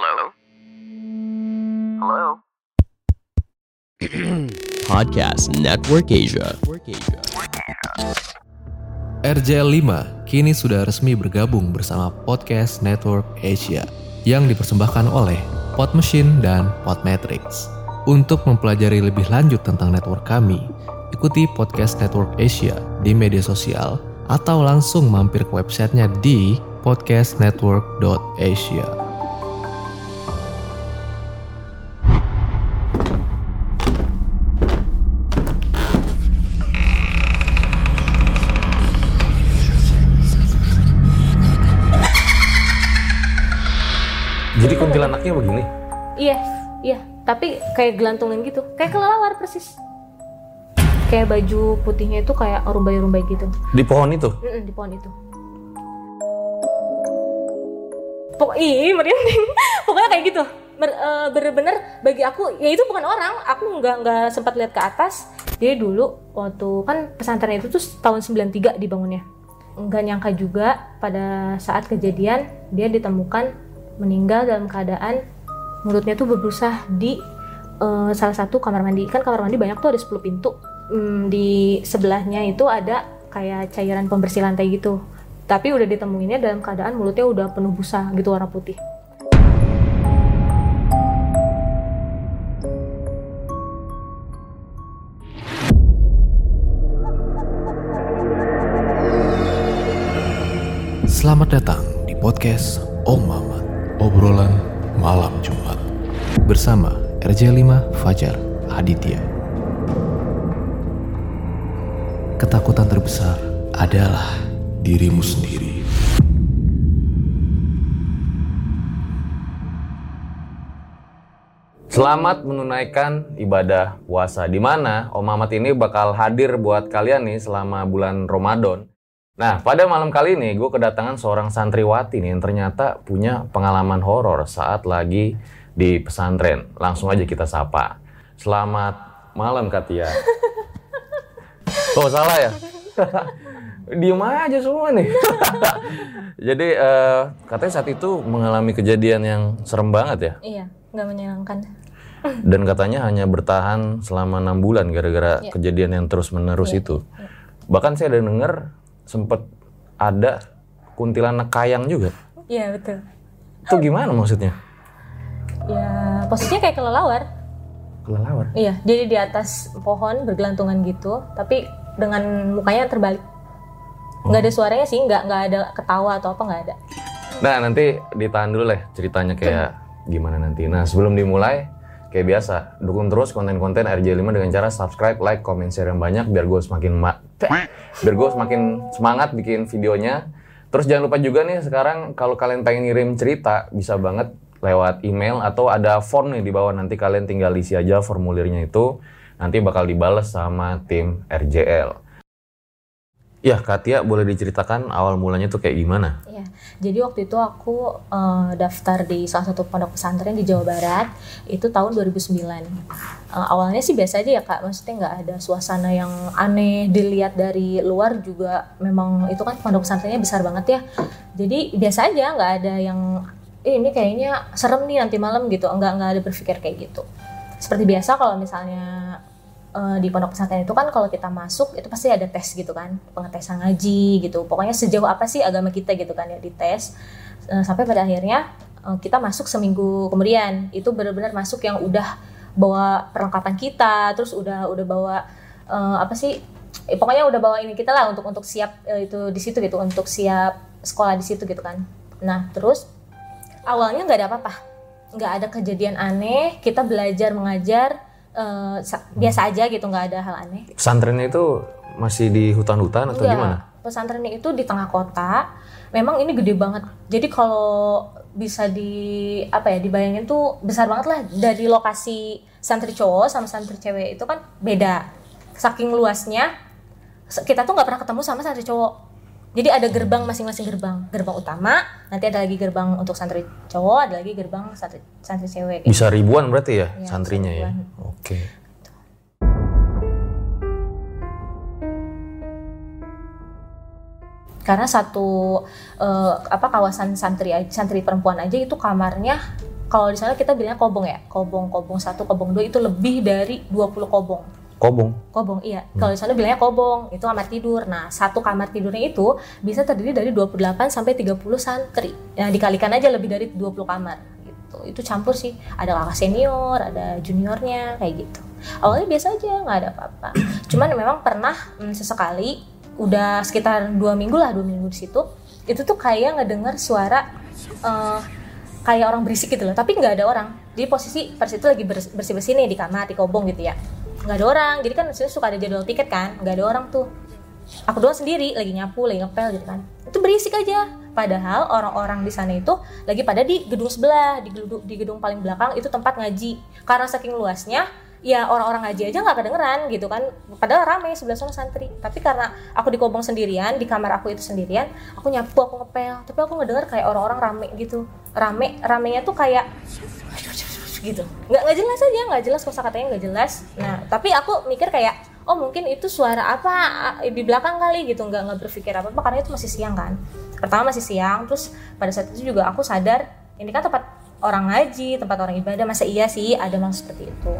Hello? Hello? Podcast Network Asia. RJL 5 kini sudah resmi bergabung bersama Podcast Network Asia yang dipersembahkan oleh Pod Machine dan Podmetrics. Untuk mempelajari lebih lanjut tentang network kami, ikuti Podcast Network Asia di media sosial atau langsung mampir ke websitenya di podcastnetwork.asia. Tapi kayak gelantungin gitu. Kayak kelelawar persis. Kayak baju putihnya itu kayak rumbai-rumbai gitu. Di pohon itu. Mm-mm, di pohon itu. Pok ih, merinding. Pokoknya kayak gitu. Eh, bener-bener bagi aku ya itu bukan orang aku nggak nggak sempat lihat ke atas jadi dulu waktu kan pesantren itu tuh tahun 93 dibangunnya nggak nyangka juga pada saat kejadian dia ditemukan meninggal dalam keadaan mulutnya tuh berbusa di eh, salah satu kamar mandi. Kan kamar mandi banyak tuh ada 10 pintu. Hmm, di sebelahnya itu ada kayak cairan pembersih lantai gitu. Tapi udah ditemuinnya dalam keadaan mulutnya udah penuh busa gitu warna putih. Selamat datang di podcast Om Mamat, obrolan malam Jumat. Bersama RJ5 Fajar Aditya. Ketakutan terbesar adalah dirimu sendiri. Selamat menunaikan ibadah puasa di mana Om Mamat ini bakal hadir buat kalian nih selama bulan Ramadan. Nah, pada malam kali ini gue kedatangan seorang santriwati nih yang ternyata punya pengalaman horor saat lagi di pesantren. Langsung aja kita sapa. Selamat malam Katia. Oh salah ya? Diem aja semua nih. Jadi eh, katanya saat itu mengalami kejadian yang serem banget ya. iya nggak menyenangkan Dan katanya hanya bertahan selama enam bulan gara-gara Iya. kejadian yang terus menerus itu. Bahkan saya ada denger sempet ada kuntilanak kayang juga. iya betul Itu gimana maksudnya? ya posisinya kayak kelelawar Kelelawar. iya jadi di atas pohon bergelantungan gitu tapi dengan mukanya terbalik nggak ada suaranya sih nggak nggak ada ketawa atau apa nggak ada Nah nanti ditahan dulu lah ceritanya kayak gimana nanti. Nah sebelum dimulai kayak biasa dukung terus konten-konten RJ5 dengan cara subscribe, like, comment, share yang banyak biar gue semakin ma- biar gue semakin semangat bikin videonya. Terus jangan lupa juga nih sekarang kalau kalian pengen ngirim cerita bisa banget lewat email atau ada form nih di bawah nanti kalian tinggal isi aja formulirnya itu nanti bakal dibales sama tim RJL. Ya Katia boleh diceritakan awal mulanya tuh kayak gimana? Iya, jadi waktu itu aku eh, daftar di salah satu pondok pesantren di Jawa Barat itu tahun 2009. Eh, awalnya sih biasa aja ya kak, maksudnya nggak ada suasana yang aneh dilihat dari luar juga memang itu kan pondok pesantrennya besar banget ya. Jadi biasa aja, nggak ada yang "Eh, ini kayaknya serem nih nanti malam gitu, nggak nggak ada berpikir kayak gitu. Seperti biasa kalau misalnya eh, di pondok pesantren itu kan kalau kita masuk itu pasti ada tes gitu kan. Pengetesan ngaji gitu. Pokoknya sejauh apa sih agama kita gitu kan ya dites. Eh, sampai pada akhirnya eh, kita masuk seminggu kemudian. Itu benar-benar masuk yang udah bawa perlengkapan kita terus udah udah bawa eh, apa sih eh, pokoknya udah bawa ini kita lah untuk untuk siap eh, itu di situ gitu untuk siap sekolah di situ gitu kan. Nah terus awalnya nggak ada apa-apa. Nggak ada kejadian aneh. Kita belajar mengajar eh, sa- biasa aja gitu nggak ada hal aneh. Pesantrennya itu masih di hutan-hutan atau Enggak, gimana? pesantrennya itu di tengah kota. Memang ini gede banget. Jadi kalau bisa di apa ya dibayangin tuh besar banget lah. Dari lokasi santri cowok sama santri cewek itu kan beda. Saking luasnya kita tuh nggak pernah ketemu sama santri cowok. Jadi ada gerbang masing-masing gerbang. Gerbang utama nanti ada lagi gerbang untuk santri cowok ada lagi gerbang santri santri cewek Bisa ribuan berarti ya Iya, santrinya ya? Oke. karena satu eh, apa kawasan santri santri perempuan aja itu kamarnya kalau di sana kita bilangnya kobong ya. Kobong kobong satu kobong dua itu lebih dari 20 kobong. Kobong. kobong iya. Kalau di sana bilangnya kobong itu kamar tidur. Nah satu kamar tidurnya itu bisa terdiri dari 28 sampai 30 santri. Nah dikalikan aja lebih dari 20 kamar gitu. Itu campur sih. Ada kakak senior ada juniornya kayak gitu. Awalnya biasa aja nggak ada apa-apa. Cuman memang pernah mm, sesekali udah sekitar dua minggu lah dua minggu di situ itu tuh kayak ngedenger suara eh, kayak orang berisik gitu loh. Tapi nggak ada orang. Jadi posisi pas itu lagi bersih bersih nih di kamar di kobong gitu ya. Nggak ada orang. Jadi kan sini suka ada jadwal tiket kan nggak ada orang tuh. Aku doang sendiri lagi nyapu lagi ngepel gitu kan. Itu berisik aja padahal orang-orang di sana itu lagi pada di gedung sebelah di gedung di gedung paling belakang itu tempat ngaji. Karena saking luasnya ya orang-orang ngaji aja nggak kedengeran gitu kan. Padahal ramai sebelah sana santri. Tapi karena aku di kobong sendirian di kamar aku itu sendirian aku nyapu aku ngepel. Tapi aku ngedenger kayak orang-orang rame gitu. Rame ramenya tuh kayak gitu. Nggak nggak jelas aja nggak jelas kosa katanya nggak jelas. Nah tapi aku mikir kayak oh mungkin itu suara apa di belakang kali gitu. Nggak nggak berpikir apa apa karena itu masih siang kan pertama masih siang terus pada saat itu juga aku sadar ini kan tempat orang ngaji tempat orang ibadah masa iya sih ada maksud seperti itu.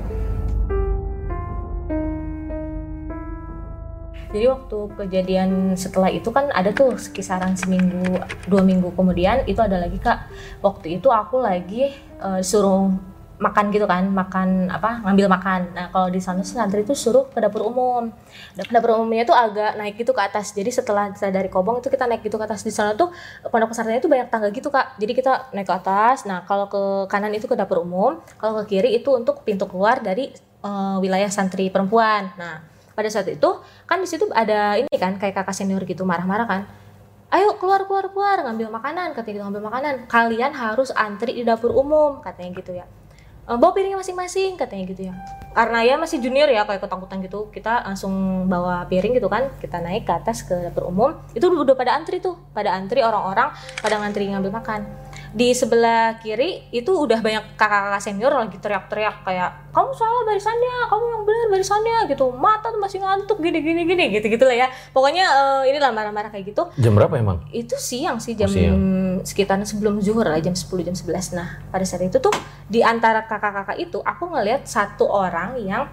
Jadi waktu kejadian setelah itu kan ada tuh kisaran seminggu dua minggu kemudian itu ada lagi kak. Waktu itu aku lagi eh, suruh makan gitu kan makan apa ngambil makan. Nah kalau di sana santri itu suruh ke dapur umum. Dan dapur umumnya tuh agak naik gitu ke atas. Jadi setelah kita dari kobong itu kita naik gitu ke atas. Di sana tuh pondok pesantrennya itu banyak tangga gitu kak. Jadi kita naik ke atas. Nah kalau ke kanan itu ke dapur umum. Kalau ke kiri itu untuk pintu keluar dari eh, wilayah santri perempuan. Nah pada saat itu kan di situ ada ini kan kayak kakak senior gitu marah-marah kan. Ayo keluar keluar keluar ngambil makanan katanya gitu ngambil makanan. Kalian harus antri di dapur umum katanya gitu ya. "Eh, bawa piringnya masing-masing katanya gitu ya. Karena ya masih junior ya kayak ketakutan gitu. Kita langsung bawa piring gitu kan kita naik ke atas ke dapur umum. Itu udah pada antri tuh pada antri orang-orang pada ngantri ngambil makan di sebelah kiri itu udah banyak kakak-kakak senior lagi teriak-teriak kayak kamu salah barisannya kamu yang benar barisannya gitu mata tuh masih ngantuk gini gini gini gitu gitu lah ya pokoknya eh, ini lah marah-marah kayak gitu Jam berapa emang? itu siang sih jam Oh, siang. sekitar sebelum zuhur lah jam 10 jam 11 nah pada saat itu tuh di antara kakak-kakak itu aku ngelihat satu orang yang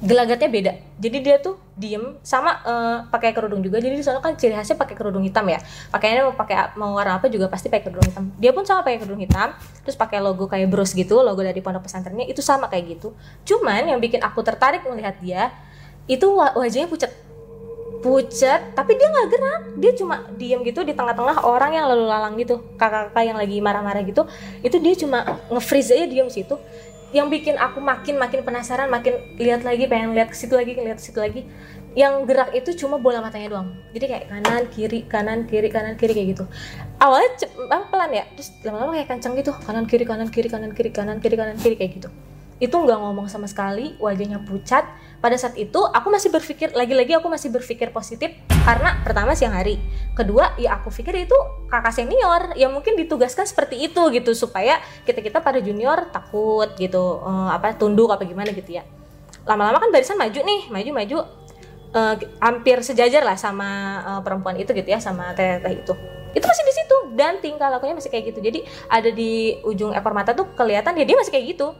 gelagatnya beda. Jadi dia tuh diem sama eh, pakai kerudung juga. Jadi di sana kan ciri khasnya pakai kerudung hitam ya. Pakaiannya mau pakai mau warna apa juga pasti pakai kerudung hitam. Dia pun sama pakai kerudung hitam terus pakai logo kayak bros gitu logo dari pondok pesantrennya itu sama kayak gitu. Cuman yang bikin aku tertarik melihat dia itu wa- wajahnya pucat pucat tapi dia nggak gerak. Dia cuma diem gitu di tengah-tengah orang yang lalu lalang gitu. Kakak-kakak yang lagi marah-marah gitu. Itu dia cuma nge-freeze aja diem situ yang bikin aku makin makin penasaran makin lihat lagi pengen lihat ke situ lagi lihat ke situ lagi yang gerak itu cuma bola matanya doang. Jadi kayak kanan kiri kanan kiri kanan kiri kayak gitu. Awalnya pelan ya? Terus lama-lama kayak kenceng gitu. Kanan kiri kanan kiri kanan kiri kanan kiri kanan kiri kayak gitu itu nggak ngomong sama sekali wajahnya pucat. Pada saat itu aku masih berpikir lagi-lagi aku masih berpikir positif karena pertama siang hari. Kedua ya aku pikir itu kakak senior. Yang mungkin ditugaskan seperti itu gitu supaya kita kita pada junior takut gitu eh, apa tunduk apa gimana gitu ya. Lama-lama kan barisan maju nih maju maju eh, hampir sejajar lah sama eh, perempuan itu gitu ya sama teteh itu. Itu masih di situ dan tingkah lakunya masih kayak gitu. Jadi ada di ujung ekor mata tuh kelihatan ya dia masih kayak gitu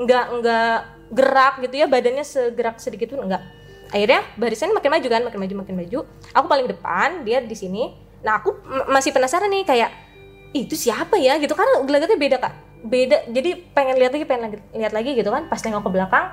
nggak nggak gerak gitu ya badannya segerak sedikit pun enggak akhirnya barisan makin maju kan makin maju makin maju. Aku paling depan dia di sini. Nah aku masih penasaran nih kayak "Ih, itu siapa ya? Gitu karena gelagatnya beda kak. Beda jadi pengen lihat lagi pengen lihat lagi gitu kan. Pas nengok ke belakang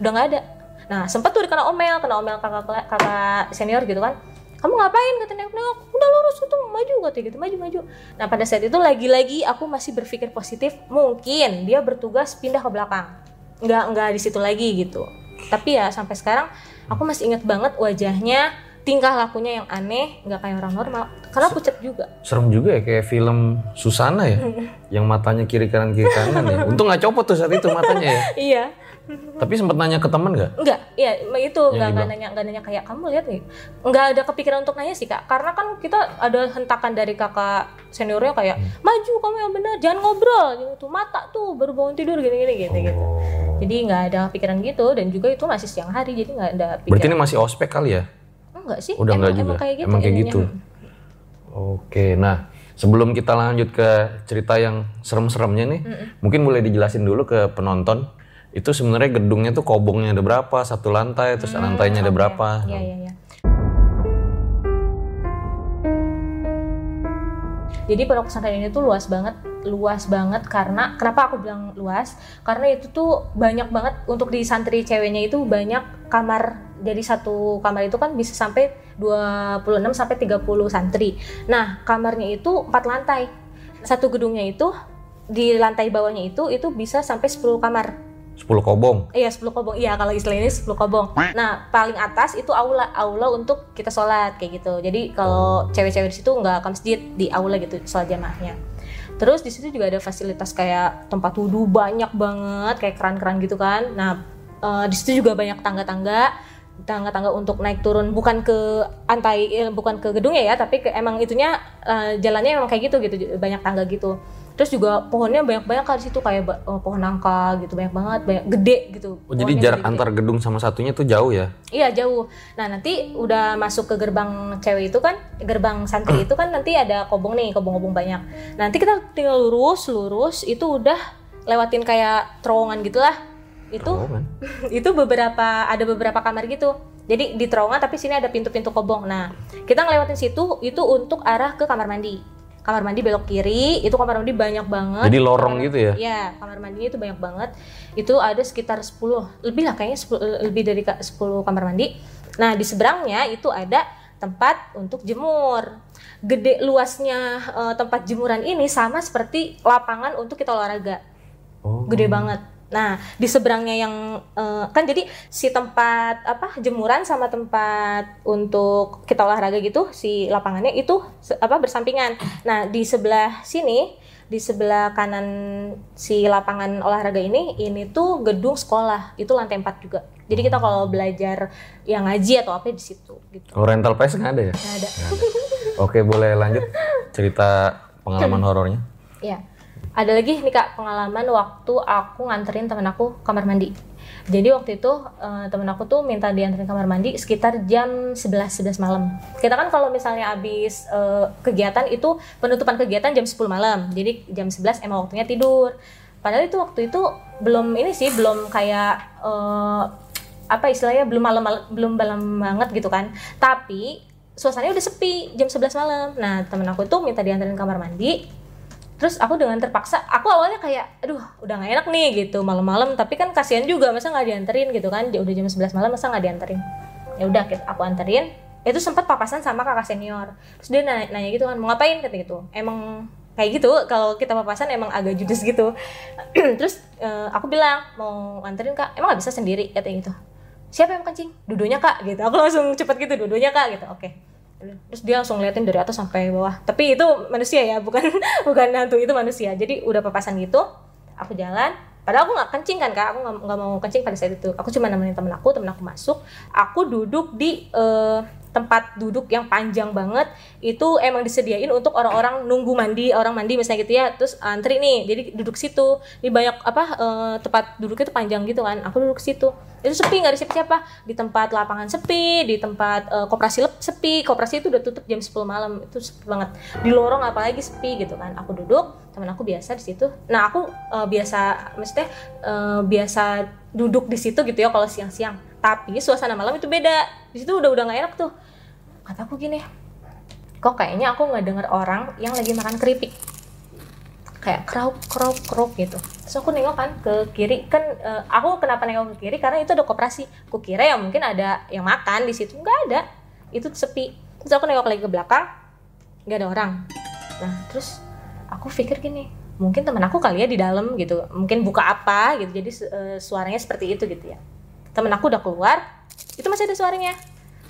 udah nggak ada. Nah sempat tuh kena omel kena omel kakak kakak senior gitu kan kamu ngapain? kata nengok nengok udah lurus itu maju katanya gitu. Maju maju. Nah pada saat itu lagi-lagi aku masih berpikir positif mungkin dia bertugas pindah ke belakang. Nggak nggak di situ lagi gitu. Tapi ya sampai sekarang aku masih ingat banget wajahnya tingkah lakunya yang aneh nggak kayak orang normal. Karena pucat juga. Serem juga ya kayak film Susana ya. yang matanya kiri kanan kiri kanan ya. Untung nggak copot tuh saat itu matanya ya. iya Tapi sempat nanya ke teman nggak? Enggak, iya itu nggak nggak nanya nggak nanya kayak kamu lihat nih, nggak ada kepikiran untuk nanya sih kak, karena kan kita ada hentakan dari kakak seniornya kayak Hmm. maju kamu yang benar, jangan ngobrol, gitu mata tuh baru bangun tidur gini-gini gitu gitu. Oh. Jadi nggak ada pikiran gitu dan juga itu masih siang hari jadi nggak ada Berarti pikiran. ini masih ospek kali ya? enggak sih? Udah emang, nggak juga? Emang kayak gitu. Emang kayak gitu? Oke, nah Sebelum kita lanjut ke cerita yang serem-seremnya nih, mungkin boleh dijelasin dulu ke penonton. Itu sebenarnya gedungnya tuh kobongnya ada berapa, satu lantai, terus lantainya ada berapa. Iya iya iya. Jadi pondok pesantren ini tuh luas banget, luas banget karena kenapa aku bilang luas? Karena itu tuh banyak banget untuk di santri ceweknya itu banyak kamar. Jadi satu kamar itu kan bisa sampai 26 sampai 30 santri. Nah, kamarnya itu empat lantai. Satu gedungnya itu di lantai bawahnya itu itu bisa sampai 10 kamar. 10 kobong. Iya 10 kobong. Iya kalau istilah ini 10 kobong. Nah paling atas itu aula, aula untuk kita sholat kayak gitu. Jadi kalau cewek-cewek di situ nggak ke masjid di aula gitu sholat jamaahnya. Terus di situ juga ada fasilitas kayak tempat wudhu banyak banget, kayak keran-keran gitu kan. Nah eh, di situ juga banyak tangga-tangga, tangga-tangga untuk naik turun bukan ke lantai, eh, bukan ke gedungnya ya, tapi ke, emang itunya eh, jalannya emang kayak gitu gitu, banyak tangga gitu. Terus juga pohonnya banyak-banyak kan di situ kayak eh, pohon nangka gitu banyak banget, banyak gede gitu. Oh, jadi jarak gede-gede. antar gedung sama satunya tuh jauh ya? Iya jauh. Nah nanti udah masuk ke gerbang cewek itu kan, gerbang santri itu kan nanti ada kobong nih, kobong-kobong banyak. Nanti kita tinggal lurus, lurus itu udah lewatin kayak terowongan gitulah. Itu Oh, kan? itu beberapa ada beberapa kamar gitu. Jadi di terowongan tapi sini ada pintu-pintu kobong. Nah kita ngelewatin situ itu untuk arah ke kamar mandi. Kamar mandi belok kiri, itu kamar mandi banyak banget. Jadi lorong gitu ya? Iya, kamar mandinya itu banyak banget. Itu ada sekitar 10, lebih lah kayaknya 10, lebih dari ka- 10 kamar mandi. Nah, di seberangnya itu ada tempat untuk jemur. Gede luasnya eh, tempat jemuran ini sama seperti lapangan untuk kita olahraga. Oh. Gede banget. Nah, di seberangnya yang eh, kan jadi si tempat apa jemuran sama tempat untuk kita olahraga gitu si lapangannya itu apa bersampingan. Nah, di sebelah sini di sebelah kanan si lapangan olahraga ini ini tuh gedung sekolah itu lantai 4 juga. Jadi kita kalau belajar yang ngaji atau apa di situ gitu. Oh, rental PS nggak ada ya? Nggak ada. Oke, boleh lanjut cerita pengalaman horornya. Iya. Ada lagi nih kak pengalaman waktu aku nganterin temen aku kamar mandi. Jadi waktu itu eh, temen aku tuh minta dianterin kamar mandi sekitar jam 11 11 malam. Kita kan kalau misalnya habis eh, kegiatan itu penutupan kegiatan jam 10 malam. Jadi jam 11 emang waktunya tidur. Padahal itu waktu itu belum ini sih belum kayak eh, apa istilahnya belum malam belum malam banget gitu kan. Tapi suasananya udah sepi jam 11 malam. Nah, temen aku tuh minta dianterin kamar mandi terus aku dengan terpaksa aku awalnya kayak aduh udah gak enak nih gitu malam-malam. Tapi kan kasihan juga masa nggak dianterin gitu kan. Udah jam 11 malam masa nggak dianterin? Ya udah kita- aku anterin. Itu sempat papasan sama kakak senior. Terus dia nanya, nanya gitu kan mau ngapain? kata gitu. Emang kayak gitu kalau kita papasan emang agak judes gitu. Terus eh, aku bilang mau anterin kak? Emang nggak bisa sendiri katanya gitu. Siapa yang kencing dudunya kak gitu. Aku langsung cepet gitu dudunya kak gitu. Oke terus dia langsung ngeliatin dari atas sampai bawah. Tapi itu manusia ya bukan bukan hantu itu manusia. Jadi udah papasan gitu aku jalan. Padahal aku nggak kencing kan kak. Aku nggak mau kencing pada saat itu. Aku cuma nemenin temen aku temen aku masuk. Aku duduk di eh, tempat duduk yang panjang banget itu emang disediain untuk orang-orang nunggu mandi orang mandi misalnya gitu ya terus antri nih jadi duduk situ di banyak apa eh, tempat duduknya itu panjang gitu kan aku duduk situ. Itu sepi nggak ada siapa-siapa. Di tempat lapangan sepi di tempat eh, koperasi lep- sepi koperasi itu udah tutup jam 10 malam itu sepi banget. Di lorong apalagi sepi gitu kan aku duduk teman aku biasa di situ. Nah aku eh, biasa maksudnya eh, biasa duduk di situ gitu ya kalau siang-siang. Tapi suasana malam itu beda di situ udah udah nggak enak tuh kataku gini kok kayaknya aku nggak dengar orang yang lagi makan keripik. Kayak krok krok krok gitu. Terus aku nengok kan ke kiri kan eh, aku kenapa nengok ke kiri? Karena itu ada koperasi. Aku kira ya mungkin ada yang makan di situ. Nggak ada. Itu sepi. Terus aku nengok lagi ke belakang nggak ada orang. Nah terus aku pikir gini mungkin teman aku kali ya di dalam gitu. Mungkin buka apa gitu. Jadi eh, suaranya seperti itu gitu ya. Temen aku udah keluar itu masih ada suaranya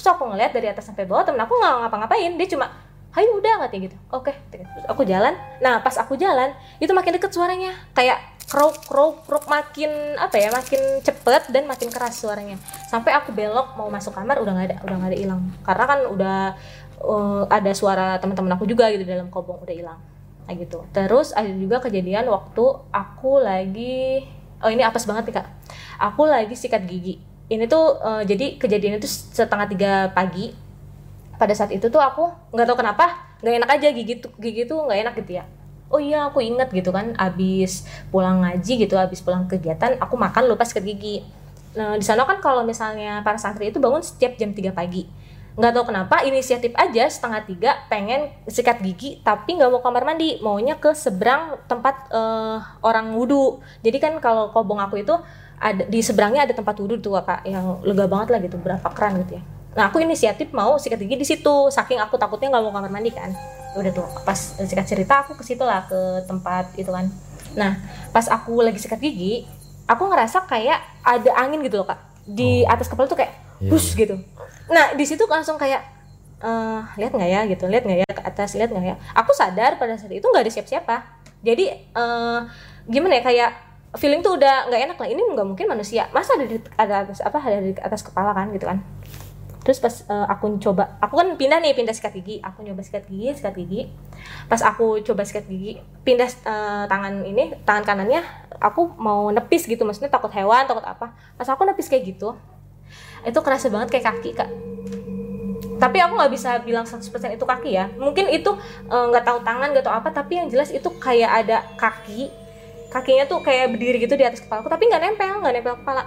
terus aku ngeliat dari atas sampai bawah temen aku nggak ngapa-ngapain. Dia cuma Hai udah katanya gitu. Oke terus aku jalan. Nah pas aku jalan itu makin deket suaranya. Kayak krok krok krok makin apa ya makin cepet dan makin keras suaranya. Sampai aku belok mau masuk kamar udah nggak ada udah nggak ada hilang. Karena kan udah eh, ada suara teman-teman aku juga gitu dalam kobong udah hilang. Kayak gitu. Terus ada juga kejadian waktu aku lagi oh ini apes banget nih kak. Aku lagi sikat gigi ini tuh eh, jadi kejadian itu setengah tiga pagi. Pada saat itu tuh aku nggak tahu kenapa nggak enak aja gigi tuh gigi tuh nggak enak gitu ya. Oh iya aku inget gitu kan abis pulang ngaji gitu abis pulang kegiatan aku makan lupa sikat gigi. Nah di sana kan kalau misalnya para santri itu bangun setiap jam 3 pagi. Nggak tahu kenapa inisiatif aja setengah tiga pengen sikat gigi tapi nggak mau kamar mandi. Maunya ke seberang tempat eh, orang wudhu. Jadi kan kalau kobong aku itu ada di seberangnya ada tempat wudhu tuh kak yang lega banget lah gitu berapa keran gitu ya. Nah aku inisiatif mau sikat gigi di situ saking aku takutnya nggak mau kamar mandi kan. Udah tuh pas sikat cerita aku ke situ lah ke tempat itu kan. Nah pas aku lagi sikat gigi aku ngerasa kayak ada angin gitu loh kak. Di atas kepala tuh kayak bus gitu. Nah di situ langsung kayak eh lihat nggak ya? gitu. Lihat nggak ya? Ke atas lihat nggak ya? Aku sadar pada saat itu nggak ada siapa-siapa. Jadi eh gimana ya kayak feeling tuh udah nggak enak lah. Ini nggak mungkin manusia. Masa ada di ada atas apa ada di atas kepala kan gitu kan. Terus pas eh, aku coba aku kan pindah nih pindah sikat gigi. Aku nyoba sikat gigi sikat gigi. Pas aku coba sikat gigi pindah eh, tangan ini tangan kanannya aku mau nepis gitu. Maksudnya takut hewan takut apa. Pas aku nepis kayak gitu itu kerasa banget kayak kaki kak. Tapi aku nggak bisa bilang 100% itu kaki ya. Mungkin itu eh, nggak tahu tangan nggak tahu apa. Tapi yang jelas itu kayak ada kaki kakinya tuh kayak berdiri gitu di atas kepalaku tapi nggak nempel nggak nempel kepala.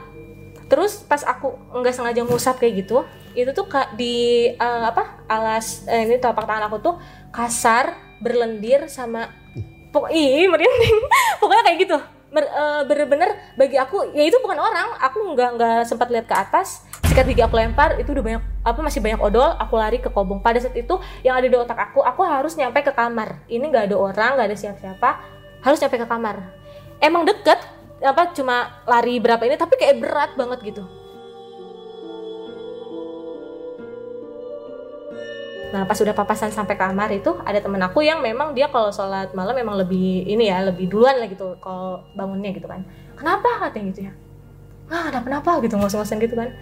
Terus pas aku nggak sengaja ngusap kayak gitu itu tuh di eh, apa alas eh, ini telapak tangan aku tuh kasar berlendir sama pokok ih merinding. Pokoknya kayak gitu. Eh, bener-bener bagi aku ya itu bukan orang. Aku nggak nggak sempat lihat ke atas. Sikat gigi aku lempar itu udah banyak apa masih banyak odol aku lari ke kobong. Pada saat itu yang ada di otak aku aku harus nyampe ke kamar. Ini nggak ada orang nggak ada siapa-siapa harus nyampe ke kamar emang deket apa cuma lari berapa ini tapi kayak berat banget gitu Nah pas udah papasan sampai kamar itu ada temen aku yang memang dia kalau sholat malam memang lebih ini ya lebih duluan lah gitu kalau bangunnya gitu kan. Kenapa katanya gitu ya? Ah kenapa kenapa gitu ngos-ngosan gitu kan.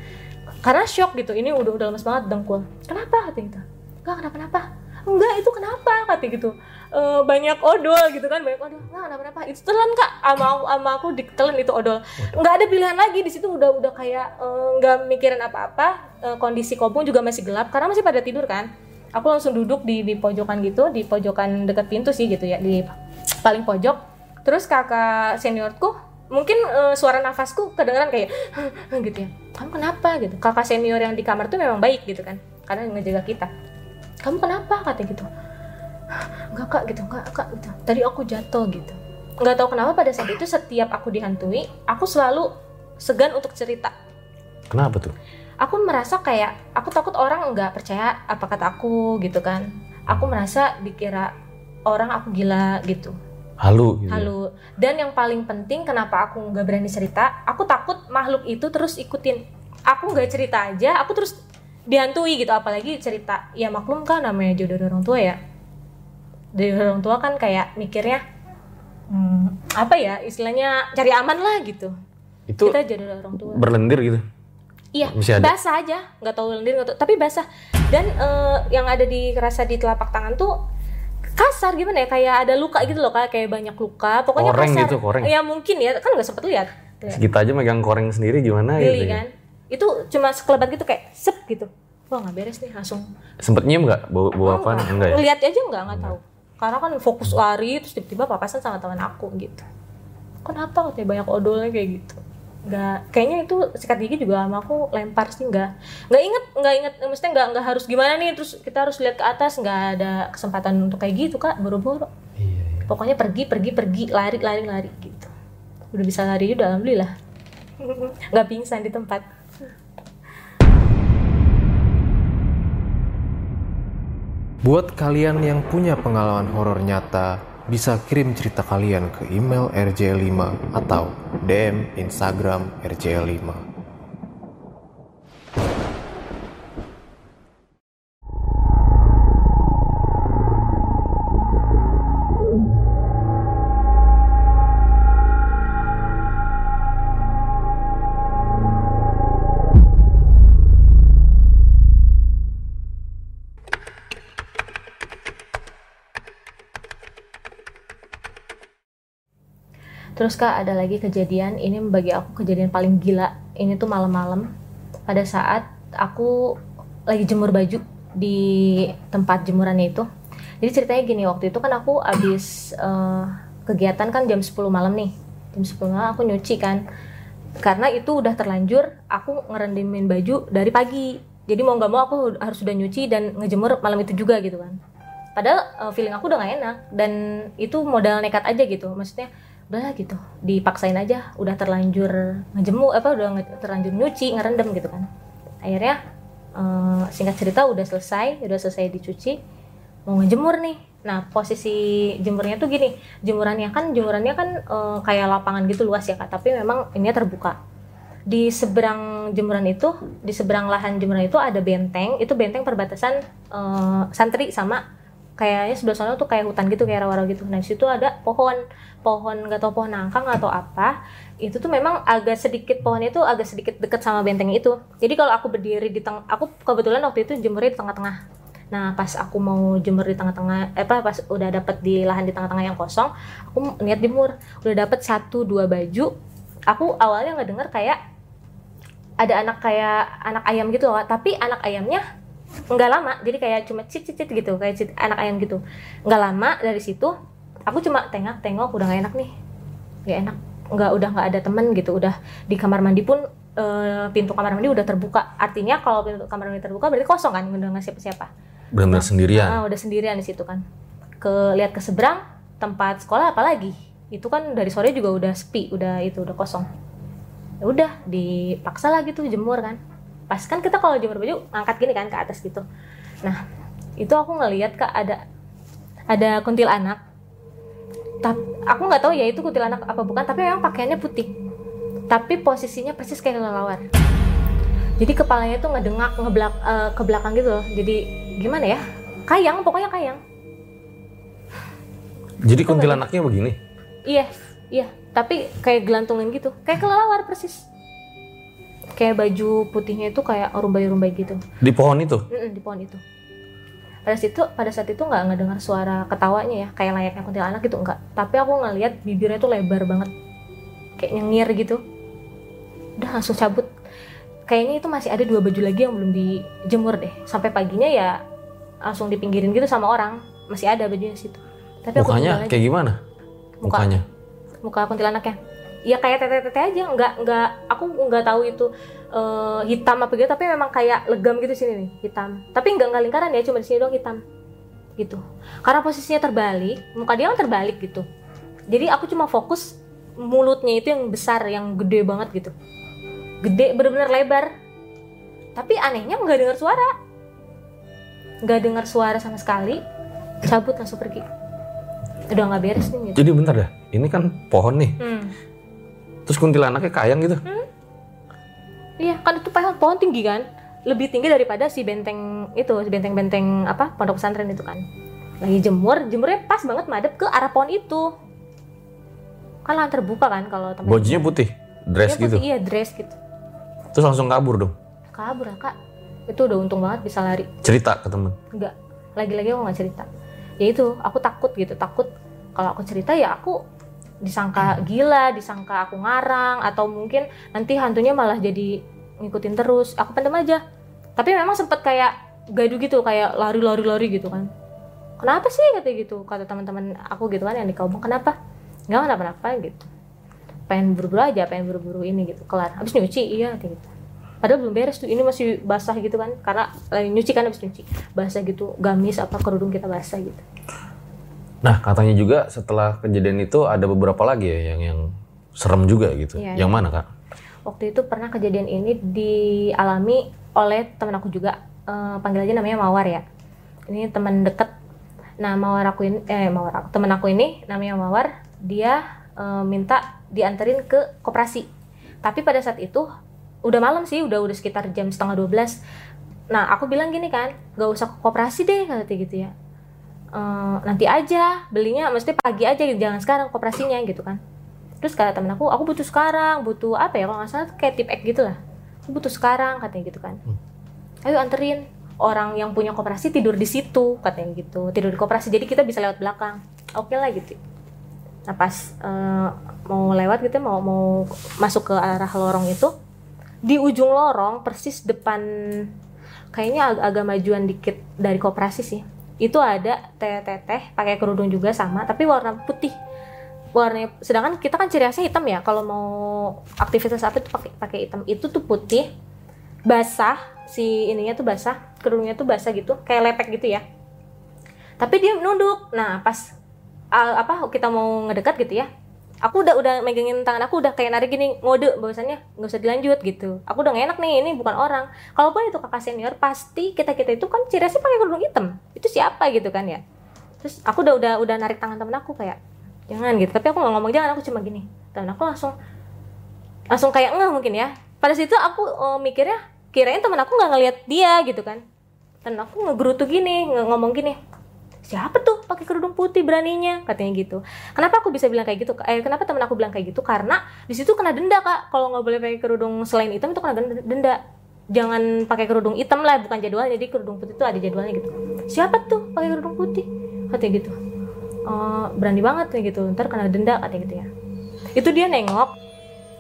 Karena shock gitu ini udah udah lemes banget dengkul. Kenapa katanya gitu? Enggak kenapa kenapa. Enggak itu kenapa? katanya gitu. "Eh, banyak odol gitu kan. Banyak odol. Enggak kenapa kenapa. Itu telan kak. Sama aku sama aku ditelan itu odol. Enggak ada pilihan lagi. Di situ udah udah kayak eh, nggak mikirin apa-apa. Eh, kondisi kobong juga masih gelap. Karena masih pada tidur kan. Aku langsung duduk di di pojokan gitu di pojokan dekat pintu sih gitu ya di paling pojok. Terus kakak seniorku mungkin eh, suara nafasku kedengeran kayak gitu ya. Kamu kenapa? gitu. Kakak senior yang di kamar tuh memang baik gitu kan. Karena ngejaga kita kamu kenapa? kata gitu. Enggak kak gitu. Enggak kak gitu. Tadi aku jatuh gitu. Nggak tahu kenapa pada saat itu setiap aku dihantui aku selalu segan untuk cerita. Kenapa tuh? aku merasa kayak aku takut orang nggak percaya apa kata aku gitu kan. Aku merasa dikira orang aku gila gitu. Halu gitu. ya? halu. Dan yang paling penting kenapa aku nggak berani cerita aku takut makhluk itu terus ikutin. Aku nggak cerita aja aku terus dihantui gitu apalagi cerita ya maklum kan namanya jodoh dari orang tua ya dari orang tua kan kayak mikirnya hmm, apa ya istilahnya cari aman lah gitu Itu kita jodoh dari orang tua berlendir gitu. Iya, Masih ada? basah aja, nggak tahu lendir nggak tahu, tapi basah. Dan eh, yang ada di kerasa di telapak tangan tuh kasar gimana ya, kayak ada luka gitu loh, kayak kayak banyak luka. Pokoknya Koreng kasar. gitu, koreng. Ya mungkin ya, kan nggak sempet lihat. Kita aja megang koreng sendiri gimana Geli gitu. ya? kan? Itu cuma sekelebat gitu kayak sep gitu. Wah nggak beres nih, langsung. Sempet nyium nggak? Bau, bau apa? Enggak ya? Ngeliat aja nggak nggak tahu. Karena kan fokus lari, terus tiba-tiba papasan sama teman aku gitu. Kenapa katanya banyak odolnya kayak gitu? nggak kayaknya itu sikat gigi juga sama aku lempar sih nggak nggak inget nggak inget maksudnya nggak nggak harus gimana nih terus kita harus lihat ke atas nggak ada kesempatan untuk kayak gitu kak boro-boro Iya, iya. pokoknya pergi pergi pergi lari lari lari gitu udah bisa lari udah alhamdulillah nggak pingsan di tempat Buat kalian yang punya pengalaman horor nyata, bisa kirim cerita kalian ke email rj5 atau DM Instagram rj5. Terus kak ada lagi kejadian ini bagi aku kejadian paling gila. Ini tuh malam-malam pada saat aku lagi jemur baju di tempat jemurannya itu. Jadi ceritanya gini, waktu itu kan aku abis eh, kegiatan kan jam 10 malam nih. Jam 10 malam aku nyuci kan. Karena itu udah terlanjur, aku ngerendimin baju dari pagi. Jadi mau nggak mau aku harus sudah nyuci dan ngejemur malam itu juga gitu kan. Padahal eh, feeling aku udah gak enak dan itu modal nekat aja gitu. Maksudnya udah gitu, dipaksain aja. Udah terlanjur ngejemur, apa udah nge- terlanjur nyuci, ngerendam gitu kan. Akhirnya eh, singkat cerita udah selesai, udah selesai dicuci mau ngejemur nih. Nah, posisi jemurnya tuh gini, jemurannya kan jemurannya kan eh, kayak lapangan gitu luas ya Kak, tapi memang ini terbuka. Di seberang jemuran itu, di seberang lahan jemuran itu ada benteng, itu benteng perbatasan eh, santri sama kayaknya sebelah sana tuh kayak hutan gitu, kayak rawa-rawa gitu. Nah, situ ada pohon, pohon nggak tahu pohon nangka nggak tahu apa. Itu tuh memang agak sedikit pohonnya itu agak sedikit deket sama benteng itu. Jadi kalau aku berdiri di tengah, aku kebetulan waktu itu jemurnya di tengah-tengah. Nah, pas aku mau jemur di tengah-tengah, eh, apa pas udah dapet di lahan di tengah-tengah yang kosong, aku niat jemur, udah dapet satu dua baju. Aku awalnya nggak denger kayak ada anak kayak anak ayam gitu loh, tapi anak ayamnya nggak lama, jadi kayak cuma cit cit cit gitu, kayak cit, anak ayam gitu. Nggak lama dari situ, aku cuma tengok tengok udah nggak enak nih, nggak enak, nggak udah nggak ada temen gitu, udah di kamar mandi pun eh, pintu kamar mandi udah terbuka. Artinya kalau pintu kamar mandi terbuka berarti kosong kan, udah nggak siapa-siapa. Benar-benar sendirian. Ah, udah sendirian di situ kan. Ke lihat ke seberang tempat sekolah apalagi. Itu kan dari sore juga udah sepi, udah itu udah kosong. Ya udah dipaksa lah gitu jemur kan. Pas kan kita kalau jemur baju angkat gini kan ke atas gitu. Nah, itu aku ngelihat Kak ada ada kuntilanak. Tapi aku nggak tahu ya itu kuntilanak apa bukan, tapi memang pakaiannya putih. Tapi posisinya persis kayak kelelawar. Jadi kepalanya tuh ngedengak ngeblak eh, ke belakang gitu loh. Jadi gimana ya? Kayang, pokoknya kayang. Jadi kuntilanaknya begini. Iya, iya. Tapi kayak gelantungin gitu, kayak kelelawar persis. Kayak baju putihnya itu kayak rumbai-rumbai gitu. Di pohon itu. Mm-mm, di pohon itu. Pada situ, pada saat itu nggak ngedengar suara ketawanya ya, kayak layaknya kuntilanak gitu nggak. Tapi aku ngeliat bibirnya tuh lebar banget, kayak nyengir gitu. Udah langsung cabut. Kayaknya itu masih ada dua baju lagi yang belum dijemur deh. Sampai paginya ya langsung dipinggirin gitu sama orang. Masih ada bajunya situ. Tapi aku Mukanya aja. kayak gimana? Muka. Mukanya. muka kuntilanaknya ya kayak tete-tete aja nggak nggak aku nggak tahu itu eh, hitam apa gitu tapi memang kayak legam gitu sini nih hitam. Tapi nggak nggak lingkaran ya cuma di sini doang hitam gitu. Karena posisinya terbalik muka dia kan terbalik gitu. Jadi aku cuma fokus mulutnya itu yang besar yang gede banget gitu. Gede bener-bener lebar. Tapi anehnya nggak dengar suara. Nggak dengar suara sama sekali cabut langsung pergi. Udah nggak beres nih gitu. Jadi bentar dah. Ini kan pohon nih. Hmm. Terus kuntilanaknya kayang gitu. Iya, kan itu pohon, pohon tinggi kan, lebih tinggi daripada si benteng itu, si benteng-benteng apa pondok pesantren itu kan. Lagi jemur, jemurnya pas banget madep ke arah pohon itu. Kan lahan terbuka kan kalau tempat. Bajunya putih. Dress Iya, putih, gitu. Iya, dress gitu. Terus langsung kabur dong. Kabur lah kak. Itu udah untung banget bisa lari. Cerita ke temen. Enggak, lagi-lagi aku nggak cerita. Ya itu, aku takut gitu, takut kalau aku cerita ya aku disangka gila, disangka aku ngarang, atau mungkin nanti hantunya malah jadi ngikutin terus. Aku pendem aja. Tapi memang sempet kayak gaduh gitu, kayak lari-lari-lari gitu kan. Kenapa sih kata gitu, kata teman-teman aku gitu kan yang di kampung. Kenapa? Nggak kenapa-napa gitu. Pengen buru-buru aja, pengen buru-buru ini gitu, kelar. Habis nyuci, iya kayak gitu. Padahal belum beres tuh, ini masih basah gitu kan, karena lagi nyuci kan habis nyuci, basah gitu, gamis apa kerudung kita basah gitu. Nah katanya juga setelah kejadian itu ada beberapa lagi ya yang yang serem juga gitu. Iya, yang mana kak? Waktu itu pernah kejadian ini dialami oleh teman aku juga, eh, panggil aja namanya Mawar ya. Ini teman deket. Nah Mawar aku ini, eh Mawar aku, teman aku ini namanya Mawar, dia eh, minta dianterin ke koperasi. Tapi pada saat itu udah malam sih, udah udah sekitar jam setengah 12 Nah aku bilang gini kan, gak usah ke koperasi deh kata gitu ya. Eh, nanti aja belinya, mesti pagi aja gitu, jangan sekarang koperasinya gitu kan. Terus kata temen aku, aku butuh sekarang, butuh apa ya, kalau nggak salah kayak tip X gitu lah. Aku butuh sekarang, katanya gitu kan. Ayo anterin. Orang yang punya koperasi tidur di situ, katanya gitu. Tidur di koperasi, jadi kita bisa lewat belakang. Oke lah gitu. Nah pas eh, mau lewat gitu, mau mau masuk ke arah lorong itu, di ujung lorong persis depan, kayaknya ag- agak majuan dikit dari koperasi sih. Itu ada teteh pakai kerudung juga sama tapi warna putih. Warnanya sedangkan kita kan ciri khasnya hitam ya. Kalau mau aktivitas apa itu pakai pakai hitam. Itu tuh putih basah si ininya tuh basah kerudungnya tuh basah gitu kayak lepek gitu ya. Tapi dia nunduk. Nah pas uh, apa kita mau ngedekat gitu ya aku udah udah megangin tangan aku udah kayak narik gini ngode bahwasannya nggak usah dilanjut gitu. Aku udah gak enak nih ini bukan orang. Kalaupun itu kakak senior pasti kita kita itu kan ciri khasnya pakai kerudung hitam. Itu siapa gitu kan ya? Terus aku udah udah udah narik tangan temen aku kayak jangan gitu. Tapi aku nggak ngomong jangan aku cuma gini. Dan aku langsung langsung kayak enggak mungkin ya. Pada situ aku uh, mikirnya kirain temen aku nggak ngeliat dia gitu kan. Dan aku ngegerutu gini ngomong gini siapa tuh pakai kerudung putih beraninya? Katanya gitu. Kenapa aku bisa bilang kayak gitu? Eh kenapa temen aku bilang kayak gitu? Karena di situ kena denda kak. Kalau nggak boleh pakai kerudung selain hitam itu kena denda- jangan pakai kerudung hitam lah bukan jadwalnya jadi kerudung putih itu ada jadwalnya gitu. Siapa tuh pakai kerudung putih? Katanya gitu. "Eh, berani banget kayak gitu. Ntar kena denda katanya gitu ya. Itu dia nengok.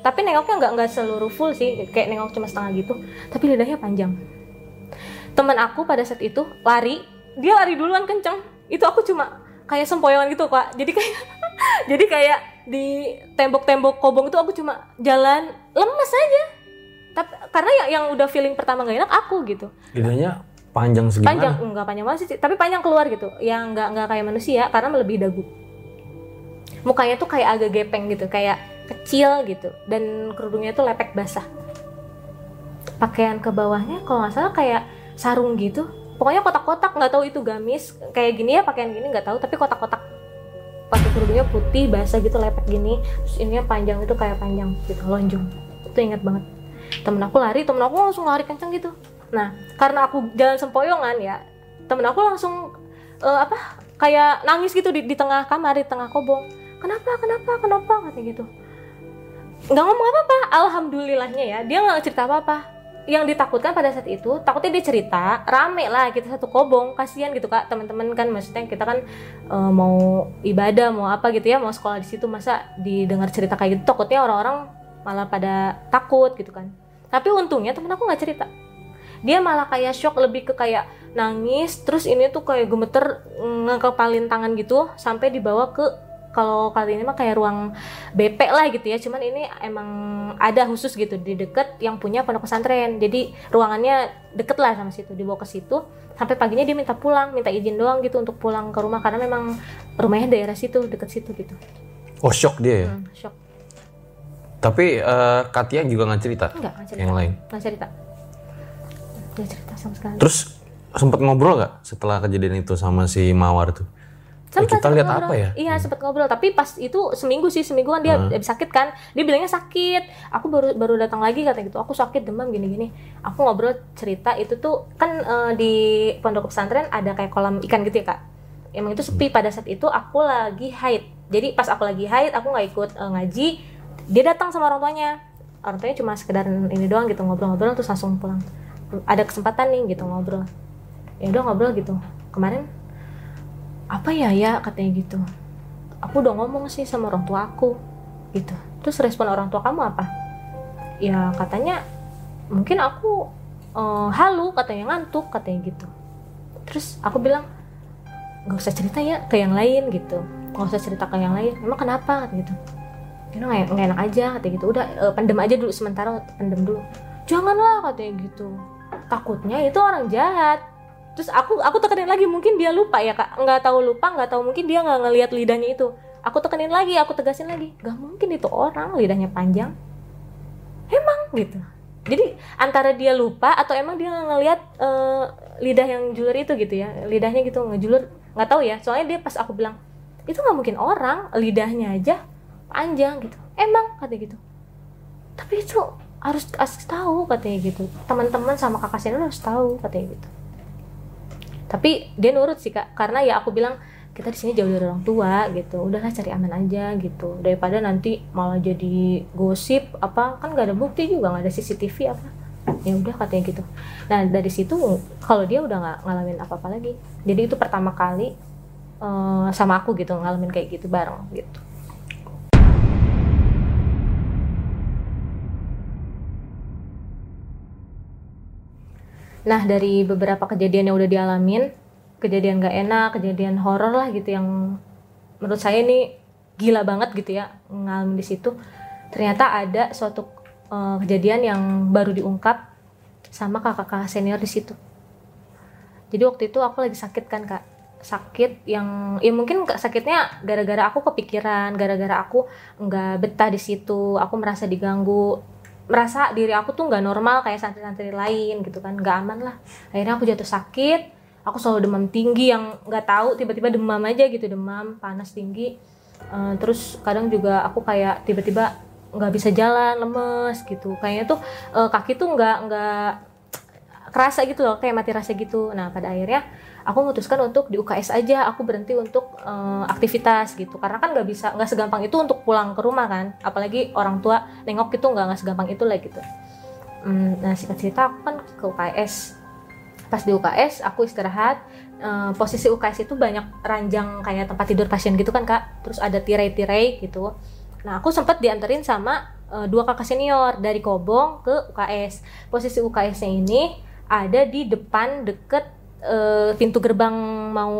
Tapi nengoknya nggak nggak seluruh full sih. Kayak nengok cuma setengah gitu. Tapi lidahnya panjang. Teman aku pada saat itu lari. Dia lari duluan kenceng itu aku cuma kayak sempoyongan gitu kak. Jadi kayak jadi kayak di tembok-tembok kobong itu aku cuma jalan lemes aja. Tapi karena yang yang udah feeling pertama gak enak aku gitu. Lidahnya panjang segimana? panjang enggak panjang banget sih tapi panjang keluar gitu. Yang enggak enggak kayak manusia karena melebihi dagu. Mukanya tuh kayak agak gepeng gitu kayak kecil gitu. Dan kerudungnya tuh lepek basah. Pakaian ke bawahnya kalau nggak salah kayak sarung gitu pokoknya kotak-kotak nggak tahu itu gamis kayak gini ya pakaian gini nggak tahu tapi kotak-kotak pakai kerudungnya putih basah gitu lepek gini terus ininya panjang itu kayak panjang gitu lonjong. Itu ingat banget. Temen aku lari temen aku langsung lari kenceng gitu. Nah karena aku jalan sempoyongan ya temen aku langsung eh, apa kayak nangis gitu di, di tengah kamar di tengah kobong. Kenapa kenapa kenapa? Katanya gitu. Nggak ngomong apa-apa alhamdulillahnya ya dia nggak cerita apa-apa yang ditakutkan pada saat itu takutnya dia cerita rame lah kita satu kobong kasihan gitu kak teman-teman kan maksudnya kita kan eh, mau ibadah mau apa gitu ya mau sekolah di situ masa didengar cerita kayak gitu takutnya orang-orang malah pada takut gitu kan. Tapi untungnya temen aku nggak cerita. Dia malah kayak shock lebih ke kayak nangis terus ini tuh kayak gemeter ngekepalin tangan gitu sampai dibawa ke kalau kali ini mah kayak ruang BP lah gitu ya. Cuman ini emang ada khusus gitu di deket yang punya pondok pesantren. Jadi ruangannya deket lah sama situ dibawa ke situ. Sampai paginya dia minta pulang minta izin doang gitu untuk pulang ke rumah. Karena memang rumahnya daerah situ deket situ gitu. Oh shock dia ya? hmm, shock. Tapi eh, Katia juga nggak cerita? enggak cerita. Yang lain? nggak cerita. Nggak cerita sama sekali. Terus sempet ngobrol nggak setelah kejadian itu sama si Mawar tuh? Eh, Sempet, kita lihat ngobrol. apa ya? Iya sempet ngobrol, tapi pas itu seminggu sih seminggu kan dia habis sakit kan, dia bilangnya sakit. Aku baru baru datang lagi kata gitu, aku sakit demam gini-gini. Aku ngobrol cerita itu tuh kan eh, di pondok pesantren ada kayak kolam ikan gitu ya kak. Emang itu sepi pada saat itu aku lagi haid. Jadi pas aku lagi haid, aku nggak ikut eh, ngaji. Dia datang sama orang tuanya. Orang tuanya cuma sekedar ini doang gitu ngobrol-ngobrol terus langsung pulang. Ada kesempatan nih gitu ngobrol. Ya udah ngobrol gitu. Kemarin apa ya ya? katanya gitu. Aku udah ngomong sih sama orang tua aku gitu. Terus respon orang tua kamu apa? Ya katanya mungkin aku eh, halu katanya ngantuk katanya gitu. Terus aku bilang nggak usah cerita ya ke yang lain gitu. Nggak usah cerita ke yang lain emang kenapa? Kata gitu. Itu nggak nggak enak aja katanya gitu. Udah eh, pendem aja dulu sementara pendem dulu. Janganlah katanya gitu. Takutnya itu orang jahat terus aku aku tekenin lagi mungkin dia lupa ya kak. Nggak tahu lupa nggak tahu mungkin dia nggak ngelihat lidahnya itu. Aku tekenin lagi aku tegasin lagi. Nggak mungkin itu orang lidahnya panjang. Emang gitu. Jadi antara dia lupa atau emang dia nggak ngelihat eh, lidah yang julur itu gitu ya lidahnya gitu ngejulur nggak tahu ya. Soalnya dia pas aku bilang itu nggak mungkin orang lidahnya aja panjang gitu. Emang kata gitu. Tapi itu harus harus tahu katanya gitu. Teman-teman sama kakak senior harus tahu katanya gitu tapi dia nurut sih kak. Karena ya aku bilang kita di sini jauh dari orang tua gitu. Udahlah cari aman aja gitu. Daripada nanti malah jadi gosip apa kan nggak ada bukti juga nggak ada CCTV apa. Ya udah katanya gitu. Nah dari situ kalau dia udah nggak ngalamin apa apa lagi. Jadi itu pertama kali eh, sama aku gitu ngalamin kayak gitu bareng gitu Nah dari beberapa kejadian yang udah dialamin, kejadian gak enak kejadian horor lah gitu yang menurut saya ini gila banget gitu ya ngalamin di situ. Ternyata ada suatu eh, kejadian yang baru diungkap sama kakak-kakak senior di situ. Jadi waktu itu aku lagi sakit kan kak. Sakit yang ya mungkin sakitnya gara-gara aku kepikiran gara-gara aku nggak betah di situ aku merasa diganggu merasa diri aku tuh nggak normal kayak santri-santri lain gitu kan nggak aman lah. Akhirnya aku jatuh sakit aku selalu demam tinggi yang nggak tahu tiba-tiba demam aja gitu demam panas tinggi. Eh, terus kadang juga aku kayak tiba-tiba nggak bisa jalan lemes gitu. Kayaknya tuh eh, kaki tuh nggak nggak kerasa gitu loh kayak mati rasa gitu. Nah pada akhirnya aku memutuskan untuk di UKS aja aku berhenti untuk eh, aktivitas gitu. Karena kan nggak bisa nggak segampang itu untuk pulang ke rumah kan. Apalagi orang tua nengok itu nggak nggak segampang itu lah gitu. Hmm, nah singkat cerita aku kan ke UKS pas di UKS aku istirahat. Eh, posisi UKS itu banyak ranjang kayak tempat tidur pasien gitu kan kak. Terus ada tirai-tirai gitu. Nah aku sempat dianterin sama eh, dua kakak senior dari Kobong ke UKS posisi UKS-nya ini ada di depan deket eh, pintu gerbang mau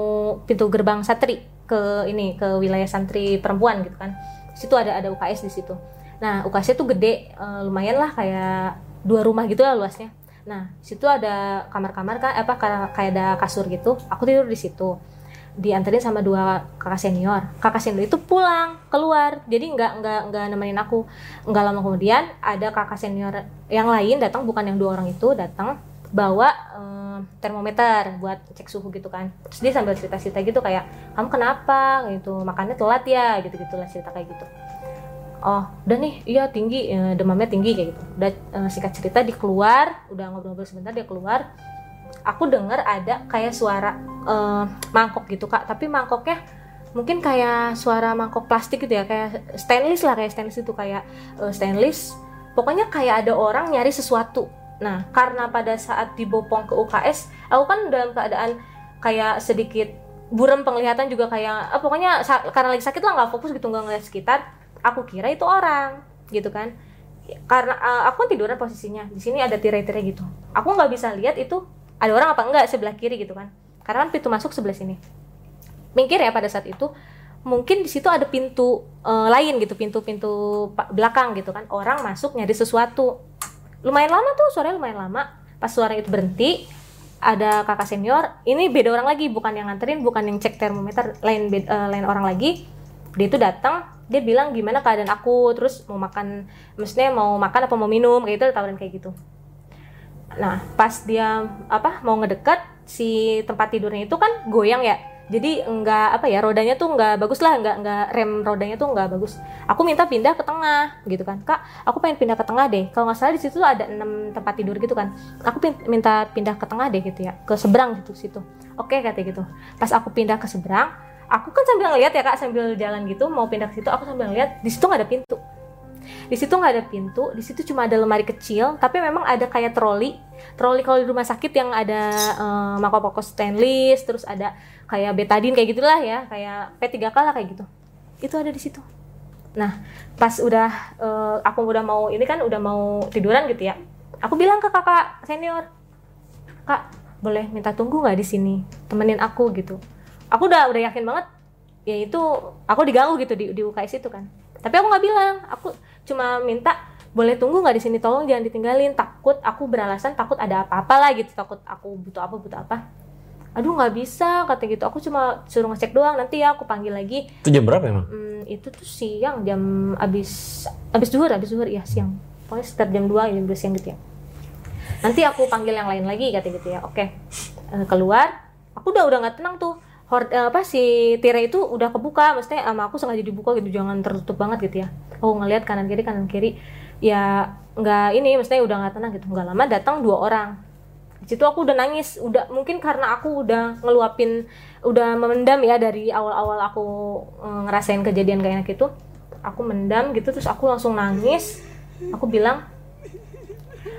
pintu gerbang santri ke ini ke wilayah santri perempuan gitu kan situ ada ada UKS di situ nah UKS itu gede eh, lumayan lah kayak dua rumah gitu lah luasnya Nah, situ ada kamar-kamar kan apa kayak ada kasur gitu. Aku tidur di situ. Dianterin sama dua kakak senior. Kakak senior itu pulang keluar. Jadi nggak nggak nggak nemenin aku. Nggak lama kemudian ada kakak senior yang lain datang bukan yang dua orang itu datang bawa eh, termometer buat cek suhu gitu kan. Terus dia sambil cerita-cerita gitu kayak kamu kenapa? gitu. Makannya telat ya gitu gitulah cerita kayak gitu. Oh udah nih iya tinggi eh, demamnya tinggi kayak gitu. Udah eh, singkat cerita dia keluar udah ngobrol-ngobrol sebentar dia keluar. Aku dengar ada kayak suara eh, mangkok gitu kak. Tapi mangkoknya mungkin kayak suara mangkok plastik gitu ya kayak stainless lah kayak stainless itu kayak eh, stainless. Pokoknya kayak ada orang nyari sesuatu nah karena pada saat dibopong ke UKS aku kan dalam keadaan kayak sedikit buram penglihatan juga kayak ah, pokoknya karena lagi sakit lah nggak fokus gitu nggak ngeliat sekitar aku kira itu orang gitu kan. Karena uh, aku kan tiduran posisinya di sini ada tirai-tirai gitu. Aku nggak bisa lihat itu ada orang apa enggak sebelah kiri gitu kan. Karena kan pintu masuk sebelah sini. Mikir ya pada saat itu mungkin di situ ada pintu uh, lain gitu pintu-pintu belakang gitu kan. Orang masuk nyari sesuatu lumayan lama tuh suaranya lumayan lama. Pas suara itu berhenti ada kakak senior ini beda orang lagi bukan yang nganterin bukan yang cek termometer lain bed- eh, lain orang lagi. Dia itu datang dia bilang gimana keadaan aku? Terus mau makan maksudnya mau makan apa mau minum? Kayak gitu tawarin kayak gitu. Nah pas dia apa mau ngedeket si tempat tidurnya itu kan goyang ya jadi enggak apa ya rodanya tuh enggak bagus lah enggak enggak rem rodanya tuh enggak bagus. Aku minta pindah ke tengah gitu kan. Kak aku pengen pindah ke tengah deh. Kalau nggak salah di situ tuh ada enam tempat tidur gitu kan. Aku minta pindah ke tengah deh gitu ya ke seberang gitu situ. Oke katanya gitu. Pas aku pindah ke seberang aku kan sambil ngeliat ya kak sambil jalan gitu mau pindah ke situ aku sambil ngeliat di situ nggak ada pintu. Di situ nggak ada pintu di situ cuma ada lemari kecil tapi memang ada kayak troli. Troli kalau di rumah sakit yang ada eh, mangkok-mangkok stainless terus ada kayak betadine kayak gitulah ya kayak P3K lah kayak gitu. Itu ada di situ. Nah pas udah eh, aku udah mau ini kan udah mau tiduran gitu ya aku bilang ke kakak senior kak boleh minta tunggu nggak di sini? Temenin aku gitu. Aku udah udah yakin banget ya itu aku diganggu gitu di, di UKS itu kan. Tapi aku nggak bilang aku cuma minta boleh tunggu nggak di sini? Tolong jangan ditinggalin takut aku beralasan takut ada apa-apa lah gitu takut aku butuh apa butuh apa aduh nggak bisa kata gitu. Aku cuma suruh ngecek doang nanti ya aku panggil lagi. Itu jam berapa emang? Hmm, itu tuh siang jam abis abis duhur abis duhur ya siang. Pokoknya sekitar jam 2 jam 2 siang gitu ya. Nanti aku panggil yang lain lagi kata gitu ya. Oke Eh, keluar. Aku udah udah nggak tenang tuh. Hord, eh, apa si tirai itu udah kebuka maksudnya sama aku sengaja dibuka gitu jangan tertutup banget gitu ya. Aku ngelihat kanan kiri kanan kiri. Ya nggak ini maksudnya udah nggak tenang gitu. Nggak lama datang dua orang di situ aku udah nangis. Udah mungkin karena aku udah ngeluapin udah memendam ya dari awal-awal aku eh, ngerasain kejadian gak enak itu. Aku mendam gitu terus aku langsung nangis. Aku bilang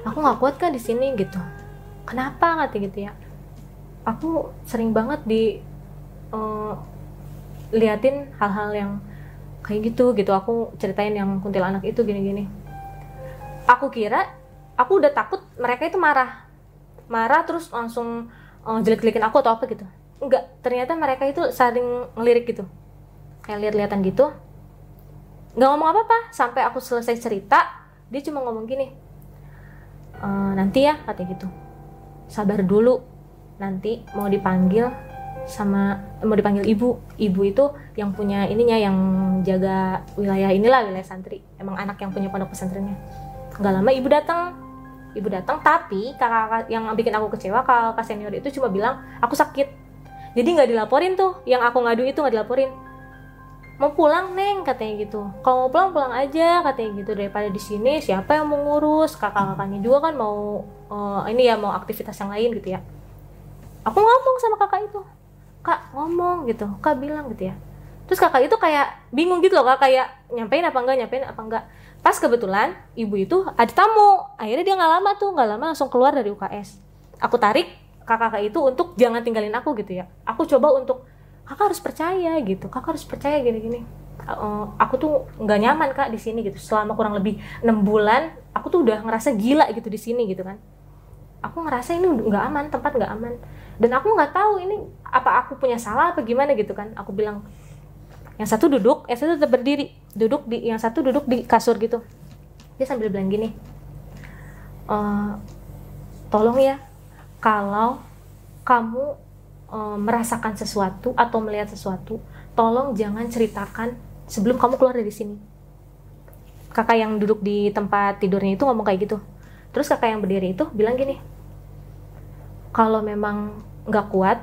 aku nggak kuat kan di sini gitu. Kenapa? kata gitu ya. Aku sering banget di eh, liatin hal-hal yang kayak gitu gitu. Aku ceritain yang kuntilanak itu gini-gini. Aku kira aku udah takut mereka itu marah marah terus langsung eh, jelek-jelekin aku atau apa gitu. Enggak ternyata mereka itu saling ngelirik gitu. Kayak lihat-lihatan gitu. Nggak ngomong apa-apa sampai aku selesai cerita dia cuma ngomong gini "E, nanti ya katanya gitu. Sabar dulu nanti mau dipanggil sama mau dipanggil ibu. Ibu itu yang punya ininya yang jaga wilayah inilah wilayah santri. Emang anak yang punya pondok pesantrennya. Nggak lama ibu datang ibu datang tapi kakak yang bikin aku kecewa kakak senior itu cuma bilang aku sakit. Jadi nggak dilaporin tuh yang aku ngadu itu nggak dilaporin. Mau pulang neng katanya gitu. Kalau mau pulang pulang aja katanya gitu. Daripada di sini siapa yang mau ngurus? Kakak kakaknya juga kan mau eh, ini ya mau aktivitas yang lain gitu ya. Aku ngomong sama kakak itu. Kak ngomong gitu. Kak bilang gitu ya. Terus kakak itu kayak bingung gitu loh kak. Kayak nyampein apa enggak nyampein apa enggak pas kebetulan ibu itu ada tamu. Akhirnya dia nggak lama tuh nggak lama langsung keluar dari UKS aku tarik kakak-kakak itu untuk jangan tinggalin aku gitu ya. Aku coba untuk kakak harus percaya gitu. Kakak harus percaya gini-gini. Eh, aku tuh nggak nyaman kak di sini gitu. Selama kurang lebih enam bulan aku tuh udah ngerasa gila gitu di sini gitu kan. Aku ngerasa ini nggak aman tempat nggak aman. Dan aku nggak tahu ini apa aku punya salah apa gimana gitu kan. Aku bilang yang satu duduk yang satu tetap berdiri. Duduk di yang satu duduk di kasur gitu. Dia sambil bilang gini "Eh, tolong ya kalau kamu eh, merasakan sesuatu atau melihat sesuatu tolong jangan ceritakan sebelum kamu keluar dari sini. Kakak yang duduk di tempat tidurnya itu ngomong kayak gitu. Terus kakak yang berdiri itu bilang gini kalau memang nggak kuat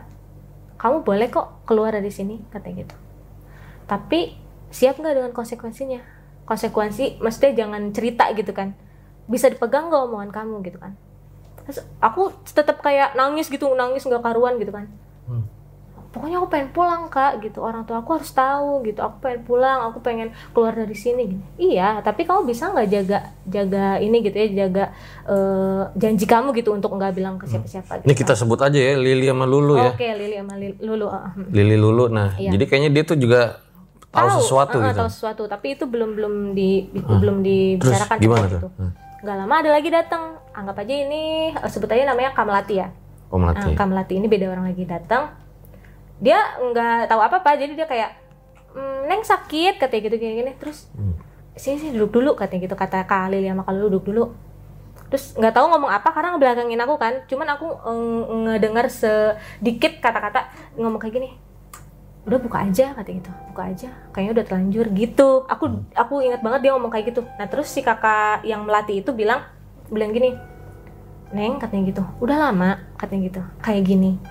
kamu boleh kok keluar dari sini katanya gitu tapi siap nggak dengan konsekuensinya konsekuensi maksudnya jangan cerita gitu kan bisa dipegang nggak omongan kamu gitu kan terus aku tetap kayak nangis gitu nangis nggak karuan gitu kan Hmm. pokoknya aku pengen pulang kak gitu orang tua aku harus tahu gitu aku pengen pulang aku pengen keluar dari sini gini iya tapi kamu bisa nggak jaga jaga ini gitu ya jaga eh, janji kamu gitu untuk nggak bilang ke siapa-siapa gitu. Ini kita sebut aja ya Lili sama Lulu ya. Oke, Lili sama Lili, Lulu. ah, hmm. Lili Lulu. Nah, Iya. jadi kayaknya dia tuh juga tahu, sesuatu ah, gitu. tahu sesuatu. Tapi itu belum belum di belum dibicarakan Terus gimana tuh? Hmm. nggak lama ada lagi datang anggap aja ini eh, sebut aja namanya Kamlati ya. Oh, Melati. Nah, Kamlati ini beda orang lagi datang dia nggak tahu apa apa jadi dia kayak "Hmm, neng sakit katanya gitu gini gini. Terus Hmm. sini sini duduk dulu katanya gitu kata Kak Lili sama Kak Lulu duduk dulu. Terus nggak tahu ngomong apa karena ngebelakangin aku kan. Cuman aku eh, ngedengar sedikit kata-kata ngomong kayak gini udah buka aja katanya gitu. Buka aja kayaknya udah terlanjur gitu. Aku aku ingat banget dia ngomong kayak gitu. Nah terus si kakak yang melatih itu bilang bilang gini neng katanya gitu. Udah lama katanya gitu kayak gini.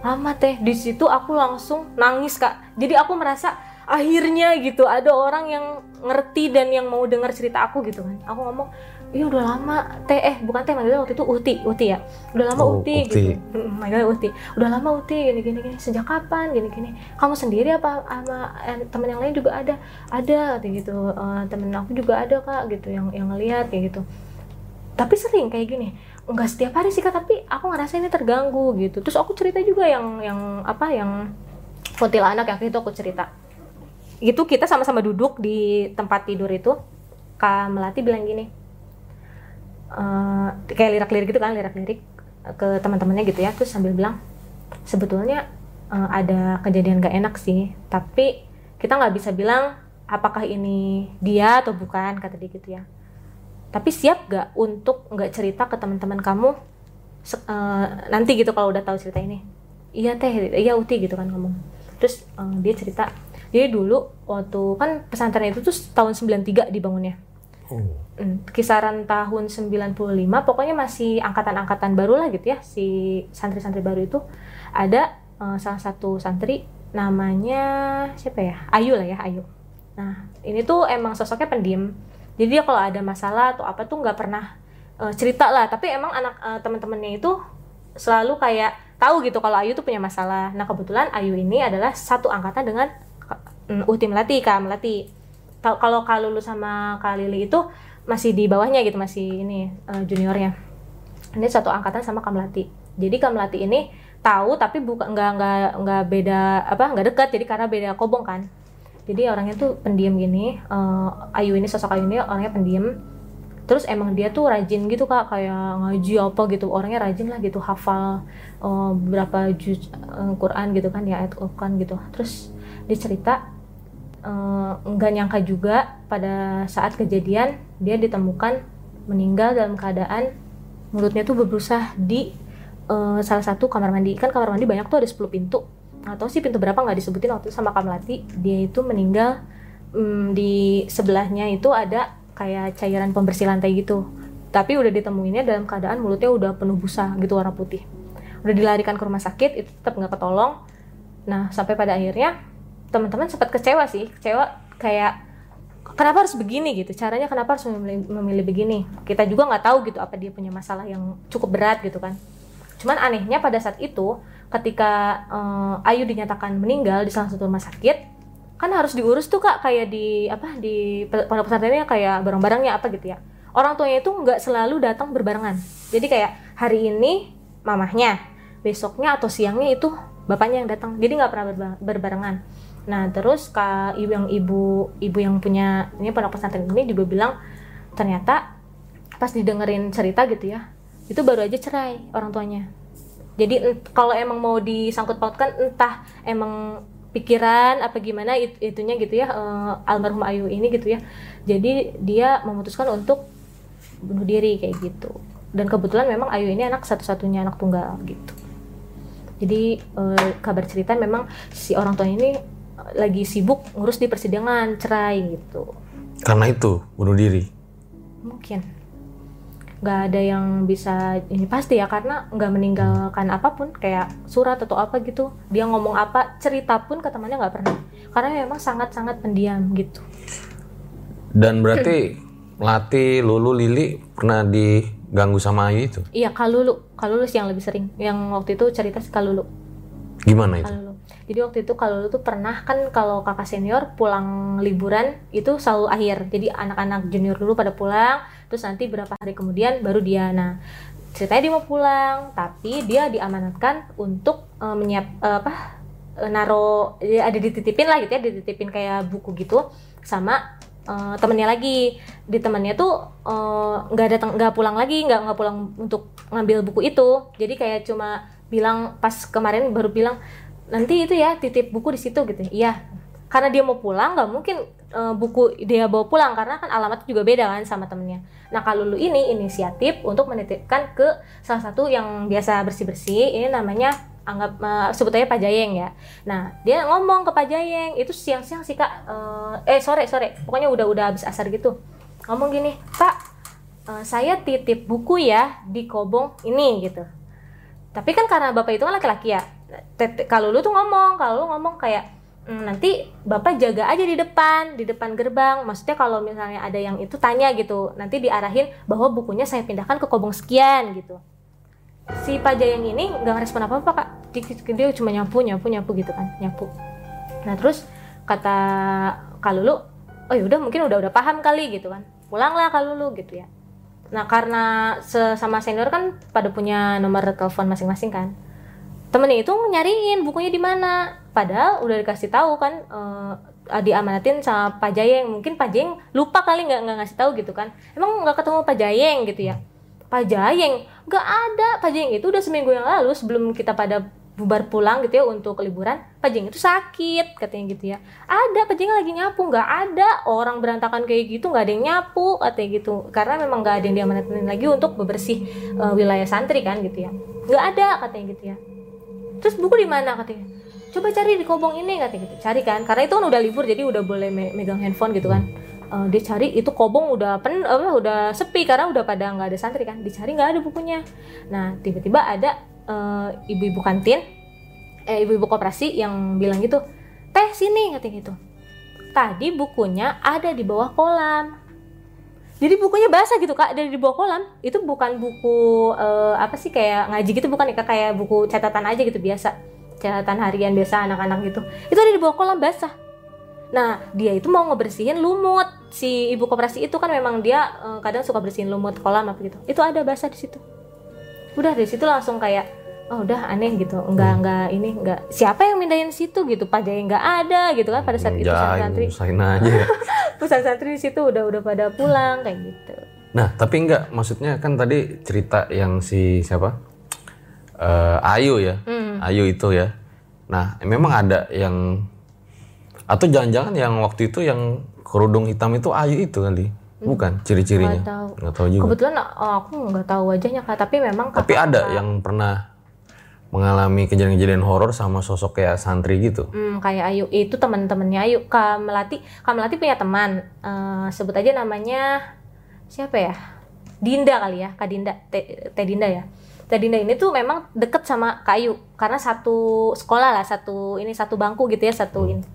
Lama teh di situ aku langsung nangis kak. Jadi aku merasa akhirnya gitu ada orang yang ngerti dan yang mau dengar cerita aku gitu kan. Aku ngomong iya udah lama. Teh eh bukan teh manggilnya waktu itu Uti Uti ya? Udah lama Oh, Uti, Uti. gitu. Manggilnya Uti. Udah lama Uti gini gini. Gini sejak kapan gini gini kamu sendiri apa sama eh, teman yang lain juga ada? Ada gitu. "Eh, temen aku juga ada kak gitu yang yang ngeliat kayak gitu. Tapi sering kayak gini. Nggak setiap hari sih kak tapi aku ngerasa ini terganggu gitu. Terus aku cerita juga yang yang apa yang kuntilanak yang itu aku cerita. Itu kita sama-sama duduk di tempat tidur itu. Kak melati bilang gini eh, kayak lirak-lirik gitu kan lirak-lirik ke teman-temannya gitu ya terus sambil bilang sebetulnya eh, ada kejadian gak enak sih tapi kita nggak bisa bilang apakah ini dia atau bukan kata dia gitu ya. Tapi siap gak untuk nggak cerita ke teman-teman kamu eh, nanti gitu kalau udah tahu cerita ini? Iya teh iya uti gitu kan ngomong. Terus eh, dia cerita jadi dulu waktu kan pesantren itu tuh tahun 93 dibangunnya Oh. Hmm, kisaran tahun 95 pokoknya masih angkatan-angkatan baru lah gitu ya si santri-santri baru itu. Ada eh, salah satu santri namanya siapa ya? Ayu lah ya Ayu. Nah ini tuh emang sosoknya pendiam. Jadi dia kalau ada masalah atau apa tuh nggak pernah eh, cerita lah. Tapi emang anak eh, teman-temannya itu selalu kayak tahu gitu kalau Ayu tuh punya masalah. Nah kebetulan Ayu ini adalah satu angkatan dengan mm, Uti Melati Kak Melati kalau Kak Lulu sama Kak Lili itu masih di bawahnya gitu masih ini eh, juniornya. Ini satu angkatan sama Kak Melati. Jadi Kak Melati ini tahu tapi bukan nggak nggak nggak beda apa nggak dekat jadi karena beda kobong kan. Jadi orangnya tuh pendiam gini eh, Ayu ini sosok Ayu ini orangnya pendiam. Terus emang dia tuh rajin gitu kak kayak ngaji apa gitu. Orangnya rajin lah gitu hafal eh, beberapa juz eh, Quran gitu kan ya ayat Quran gitu. Terus dia eh, nggak nyangka juga pada saat kejadian dia ditemukan meninggal dalam keadaan mulutnya tuh berusaha di eh, salah satu kamar mandi. Kan kamar mandi banyak tuh ada 10 pintu. Atau sih pintu berapa nggak disebutin waktu itu sama Kamlati. Dia itu meninggal mm, di sebelahnya itu ada kayak cairan pembersih lantai gitu. Tapi udah ditemuinnya dalam keadaan mulutnya udah penuh busa gitu warna putih. Udah dilarikan ke rumah sakit itu tetap nggak ketolong. Nah sampai pada akhirnya teman-teman sempat kecewa sih. Kecewa kayak kenapa harus begini? gitu. Caranya kenapa harus memilih, memilih begini? Kita juga nggak tahu gitu apa dia punya masalah yang cukup berat gitu kan. Cuman anehnya pada saat itu ketika eh, Ayu dinyatakan meninggal di salah satu rumah sakit kan harus diurus tuh kak kayak di apa di pondok pesantrennya kayak barang-barangnya apa gitu ya. Orang tuanya itu nggak selalu datang berbarengan. Jadi kayak hari ini mamahnya besoknya atau siangnya itu bapaknya yang datang. Jadi nggak pernah berba- berbarengan nah terus kak ibu yang ibu ibu yang punya ini pondok pesantren ini juga bilang ternyata pas didengerin cerita gitu ya itu baru aja cerai orang tuanya. Jadi ent- kalau emang mau disangkut pautkan entah emang pikiran apa gimana it- itunya gitu ya eh, almarhum Ayu ini gitu ya. Jadi dia memutuskan untuk bunuh diri kayak gitu. Dan kebetulan memang Ayu ini anak satu-satunya anak tunggal gitu. Jadi eh, kabar cerita memang si orang tua ini eh, lagi sibuk ngurus di persidangan cerai gitu. Karena itu bunuh diri. mungkin. Nggak ada yang bisa ini pasti ya karena nggak meninggalkan apa pun kayak surat atau apa gitu. Dia ngomong apa cerita pun ke temannya nggak pernah. Karena memang sangat sangat pendiam gitu. Dan berarti Lati, Lulu, Lili pernah diganggu sama Ayu itu? iya kalulu. Kalulu sih yang lebih sering. Yang waktu itu cerita si kalulu. Gimana itu? kalulu jadi waktu itu kalulu tuh pernah kan kalau kakak senior pulang liburan itu selalu akhir. Jadi anak-anak junior dulu pada pulang terus nanti berapa hari kemudian baru dia. Nah ceritanya dia mau pulang tapi dia diamanatkan untuk eh, menyiap eh, apa eh, naro ya ada dititipin lah gitu ya dititipin kayak buku gitu sama eh, temennya lagi. Di temennya tuh nggak datang nggak pulang lagi nggak nggak pulang untuk ngambil buku itu. Jadi kayak cuma bilang pas kemarin baru bilang nanti itu ya titip buku di situ gitu. Iya. Karena dia mau pulang nggak mungkin eh, buku dia bawa pulang karena kan alamatnya juga beda kan sama temennya. Nah kalau lu ini inisiatif untuk menitipkan ke salah satu yang biasa bersih bersih ini namanya anggap eh, sebut Pak Jayeng ya. Nah dia ngomong ke Pak Jayeng itu siang-siang sih kak. Eh, eh sore sore. Pokoknya udah udah habis asar gitu. Ngomong gini Pak eh, saya titip buku ya di kobong ini gitu. Tapi kan karena bapak itu kan laki-laki ya Tete- kalau lu tuh ngomong kalau lu ngomong kayak "Hmm, nanti bapak jaga aja di depan di depan gerbang. Maksudnya kalau misalnya ada yang itu tanya gitu. Nanti diarahin bahwa bukunya saya pindahkan ke kobong sekian gitu. Si Pak Jayang ini nggak ngerespon apa apa kak. Dia, cuma nyapu nyapu nyapu gitu kan nyapu. Nah terus kata Kalulu oh ya udah mungkin udah udah paham kali gitu kan. Pulanglah Kalulu gitu ya. Nah karena sesama senior kan pada punya nomor telepon masing-masing kan. Temennya itu nyariin bukunya di mana. Padahal udah dikasih tahu kan eh, diamanatin sama Pak Jayeng. Mungkin Pak Jayeng lupa kali nggak nggak ngasih tahu gitu kan. Emang nggak ketemu Pak Jayeng gitu ya. Pak Jayeng nggak ada. Pak Jayeng itu udah seminggu yang lalu sebelum kita pada bubar pulang gitu ya untuk liburan Pak Jeng itu sakit katanya gitu ya ada Pak Jeng lagi nyapu nggak ada orang berantakan kayak gitu nggak ada yang nyapu katanya gitu karena memang nggak ada yang diamanatin lagi untuk bebersih eh, wilayah santri kan gitu ya nggak ada katanya gitu ya terus buku di mana katanya coba cari di kobong ini katanya gitu cari kan? Karena itu kan udah libur jadi udah boleh me- megang handphone gitu kan. Eh, dia cari itu kobong udah pen apa udah sepi karena udah pada nggak ada santri kan. Dicari nggak ada bukunya. Nah tiba-tiba ada eh, ibu-ibu kantin eh ibu-ibu koperasi yang bilang gitu teh sini katanya gitu. Tadi bukunya ada di bawah kolam jadi bukunya basah gitu kak dari di bawah kolam. Itu bukan buku eh, apa sih kayak ngaji gitu bukan ya Kak? kayak buku catatan aja gitu biasa. Catatan harian biasa anak-anak gitu. Itu ada di bawah kolam basah. Nah dia itu mau ngebersihin lumut. Si ibu koperasi itu kan memang dia eh, kadang suka bersihin lumut kolam apa gitu. Itu ada basah di situ. Udah dari situ langsung kayak oh udah aneh gitu enggak enggak ini enggak siapa yang mindahin situ gitu pak Jaya nggak ada gitu kan pada saat itu Jangan santri usahain aja ya. pesan santri di situ udah udah pada pulang kayak gitu Nah, tapi enggak, maksudnya kan tadi cerita yang si siapa? Eh, Ayu ya. Ayu itu ya. Nah, memang ada yang atau jangan-jangan yang waktu itu yang kerudung hitam itu Ayu itu kali. Bukan ciri-cirinya. Nggak tahu. Nggak tahu juga. Kebetulan oh, aku nggak tahu wajahnya kak, tapi memang Tapi kakak- ada yang pernah mengalami kejadian-kejadian horor sama sosok kayak santri gitu. Hmm, kayak Ayu itu teman-temannya Ayu. Kak Melati, Kak Melati punya teman. Eh, sebut aja namanya siapa ya? Dinda kali ya, Kak Dinda, Teh Dinda ya. Teh Dinda ini tuh memang deket sama Kak Ayu karena satu sekolah lah, satu ini satu bangku gitu ya, satu ini.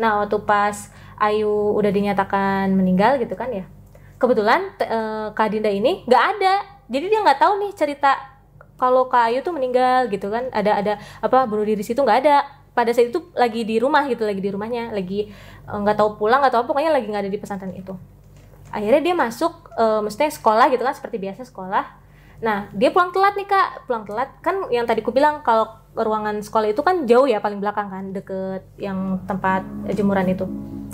Nah, waktu pas Ayu udah dinyatakan meninggal gitu kan ya. Kebetulan eh, Kak Dinda ini nggak ada. Jadi dia nggak tahu nih cerita kalau Kak Ayu tuh meninggal gitu kan. Ada ada apa bunuh diri situ nggak ada. Pada saat itu lagi di rumah gitu, lagi di rumahnya, lagi eh, nggak tahu pulang nggak tahu apa, pokoknya lagi nggak ada di pesantren itu. Akhirnya dia masuk, eh, maksudnya sekolah gitu kan, seperti biasa sekolah. Nah, dia pulang telat nih kak, pulang telat kan yang tadi ku bilang kalau ruangan sekolah itu kan jauh ya paling belakang kan, deket yang tempat jemuran itu.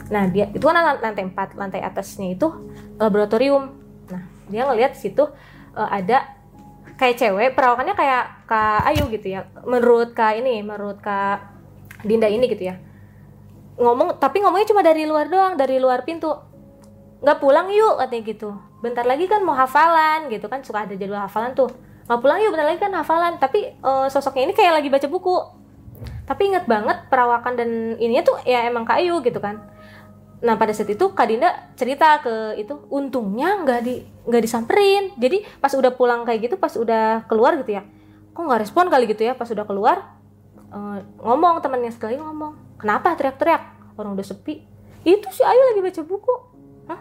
Nah, dia itu kan lan- lantai 4, lantai atasnya itu laboratorium. Nah, dia ngelihat situ eh, ada kayak cewek, perawakannya kayak Kak Ayu gitu ya. Menurut Kak ini, menurut Kak Dinda ini gitu ya. Ngomong, tapi ngomongnya cuma dari luar doang, dari luar pintu. Nggak pulang yuk katanya gitu. Bentar lagi kan mau hafalan gitu kan, suka ada jadwal hafalan tuh. Nggak pulang yuk, bentar lagi kan hafalan. Tapi eh, sosoknya ini kayak lagi baca buku. Tapi inget banget perawakan dan ininya tuh ya emang Kak Ayu gitu kan. Nah pada saat itu Kak Dinda cerita ke itu untungnya nggak di nggak disamperin. Jadi pas udah pulang kayak gitu, pas udah keluar gitu ya, kok nggak respon kali gitu ya. Pas udah keluar eh, ngomong temannya sekali ngomong, kenapa teriak-teriak? Orang udah sepi. Itu si Ayu lagi baca buku. Hah?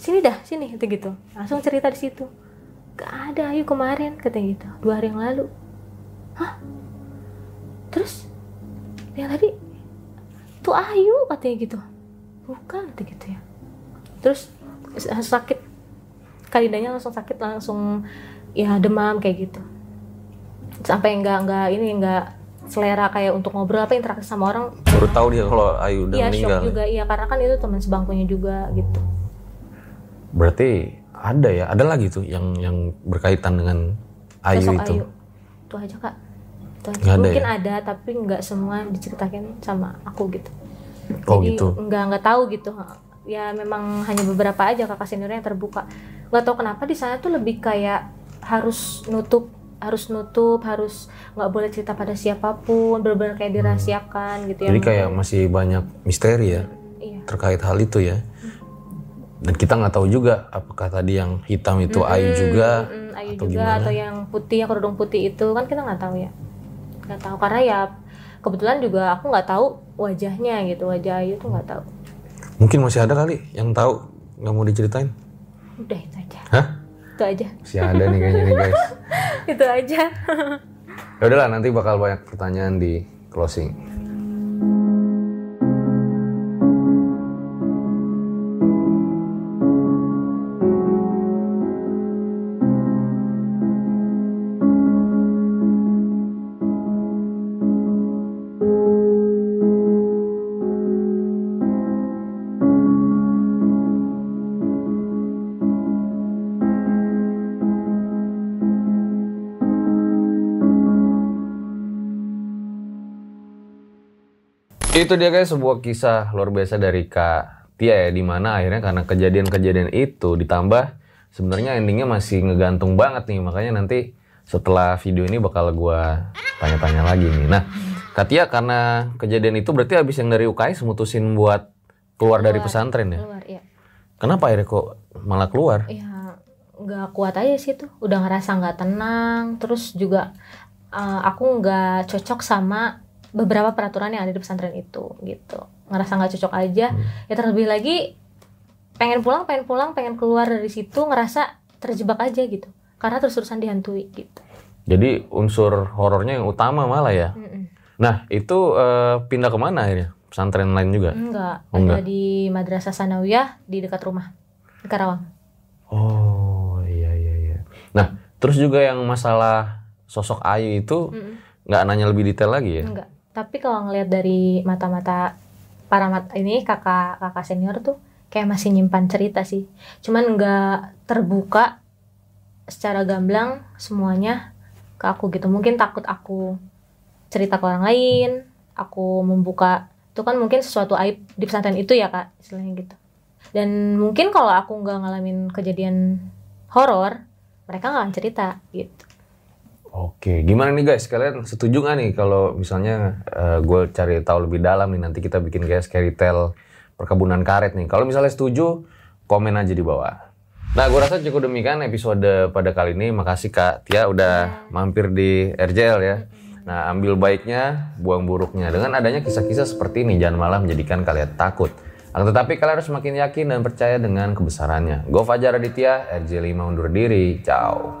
Sini dah, sini gitu gitu. Langsung cerita di situ. Gak ada Ayu kemarin katanya gitu, dua hari yang lalu. Hah? Terus yang tadi tuh Ayu katanya gitu bukan gitu ya. Terus sakit. Kalidanya langsung sakit langsung ya demam kayak gitu. Sampai nggak nggak ini nggak selera kayak untuk ngobrol apa interaksi sama orang? Baru tahu dia kalau Ayu udah iya meninggal. shock juga. Iya karena kan itu teman sebangkunya juga gitu. Berarti ada ya, ada lagi tuh yang yang berkaitan dengan Ayu sosok itu. Ayu. Itu aja kak. Itu aja. Nggak ada mungkin ya? ada tapi nggak semua diceritakan sama aku gitu Oh jadi gitu. nggak nggak tahu gitu. Ya memang hanya beberapa aja kakak seniornya yang terbuka. Nggak tahu kenapa di sana tuh lebih kayak harus nutup harus nutup harus nggak boleh cerita pada siapa pun benar-benar kayak dirahasiakan gitu ya. Jadi kayak masih banyak misteri ya iya. terkait hal itu ya. Dan kita nggak tahu juga apakah tadi yang hitam itu Ayu juga Mm, Ayu atau juga gimana? atau yang putih yang kerudung putih itu kan kita nggak tahu ya. Nggak tahu karena ya kebetulan juga aku nggak tahu wajahnya gitu wajah Ayu tuh nggak tahu Mungkin masih ada kali yang tahu nggak mau diceritain. udah itu aja Hah? itu aja Masih ada nih kayaknya nih guys. itu aja Ya udahlah nanti bakal banyak pertanyaan di closing. Itu dia guys sebuah kisah luar biasa dari Kak Tia ya di mana akhirnya karena kejadian-kejadian itu ditambah sebenarnya endingnya masih ngegantung banget nih makanya nanti setelah video ini bakal gua tanya-tanya lagi nih. Nah, Kak Tia karena kejadian itu berarti habis yang dari UKS mutusin buat keluar dari pesantren ya. keluar ya Kenapa akhirnya kok malah keluar? ya nggak kuat aja sih tuh udah ngerasa nggak tenang terus juga uh, aku nggak cocok sama beberapa peraturan yang ada di pesantren itu gitu ngerasa nggak cocok aja ya terlebih lagi pengen pulang pengen pulang pengen keluar dari situ ngerasa terjebak aja gitu karena terus-terusan dihantui gitu Jadi unsur horornya yang utama malah ya. Mm-mm. Nah, itu eh, pindah ke mana akhirnya? Pesantren lain juga? enggak Oh, ada enggak. di madrasah sanawiyah di dekat rumah di Karawang Oh iya iya iya. Nah terus juga yang masalah sosok Ayu itu Mm-mm. nggak nanya lebih detail lagi ya? Enggak. Tapi kalau ngelihat dari mata-mata para mat ini kakak kakak senior tuh kayak masih nyimpan cerita sih. Cuman nggak terbuka secara gamblang semuanya ke aku gitu. Mungkin takut aku cerita ke orang lain aku membuka itu kan mungkin sesuatu aib di pesantren itu ya kak istilahnya gitu. Dan mungkin kalau aku nggak ngalamin kejadian horor mereka nggak akan cerita gitu Oke, gimana nih guys? Kalian setuju nggak nih kalau misalnya gue cari tahu lebih dalam nih nanti kita bikin kayak scary tale perkebunan karet nih. Kalau misalnya setuju, komen aja di bawah. Nah, gue rasa cukup demikian episode pada kali ini. Makasih Kak Tia udah mampir di RJL ya. Nah, ambil baiknya, buang buruknya. Dengan adanya kisah-kisah seperti ini, jangan malah menjadikan kalian takut. Akan tetapi kalian harus semakin yakin dan percaya dengan kebesarannya. Gue Fajar Aditya, RJ5 undur diri. Ciao.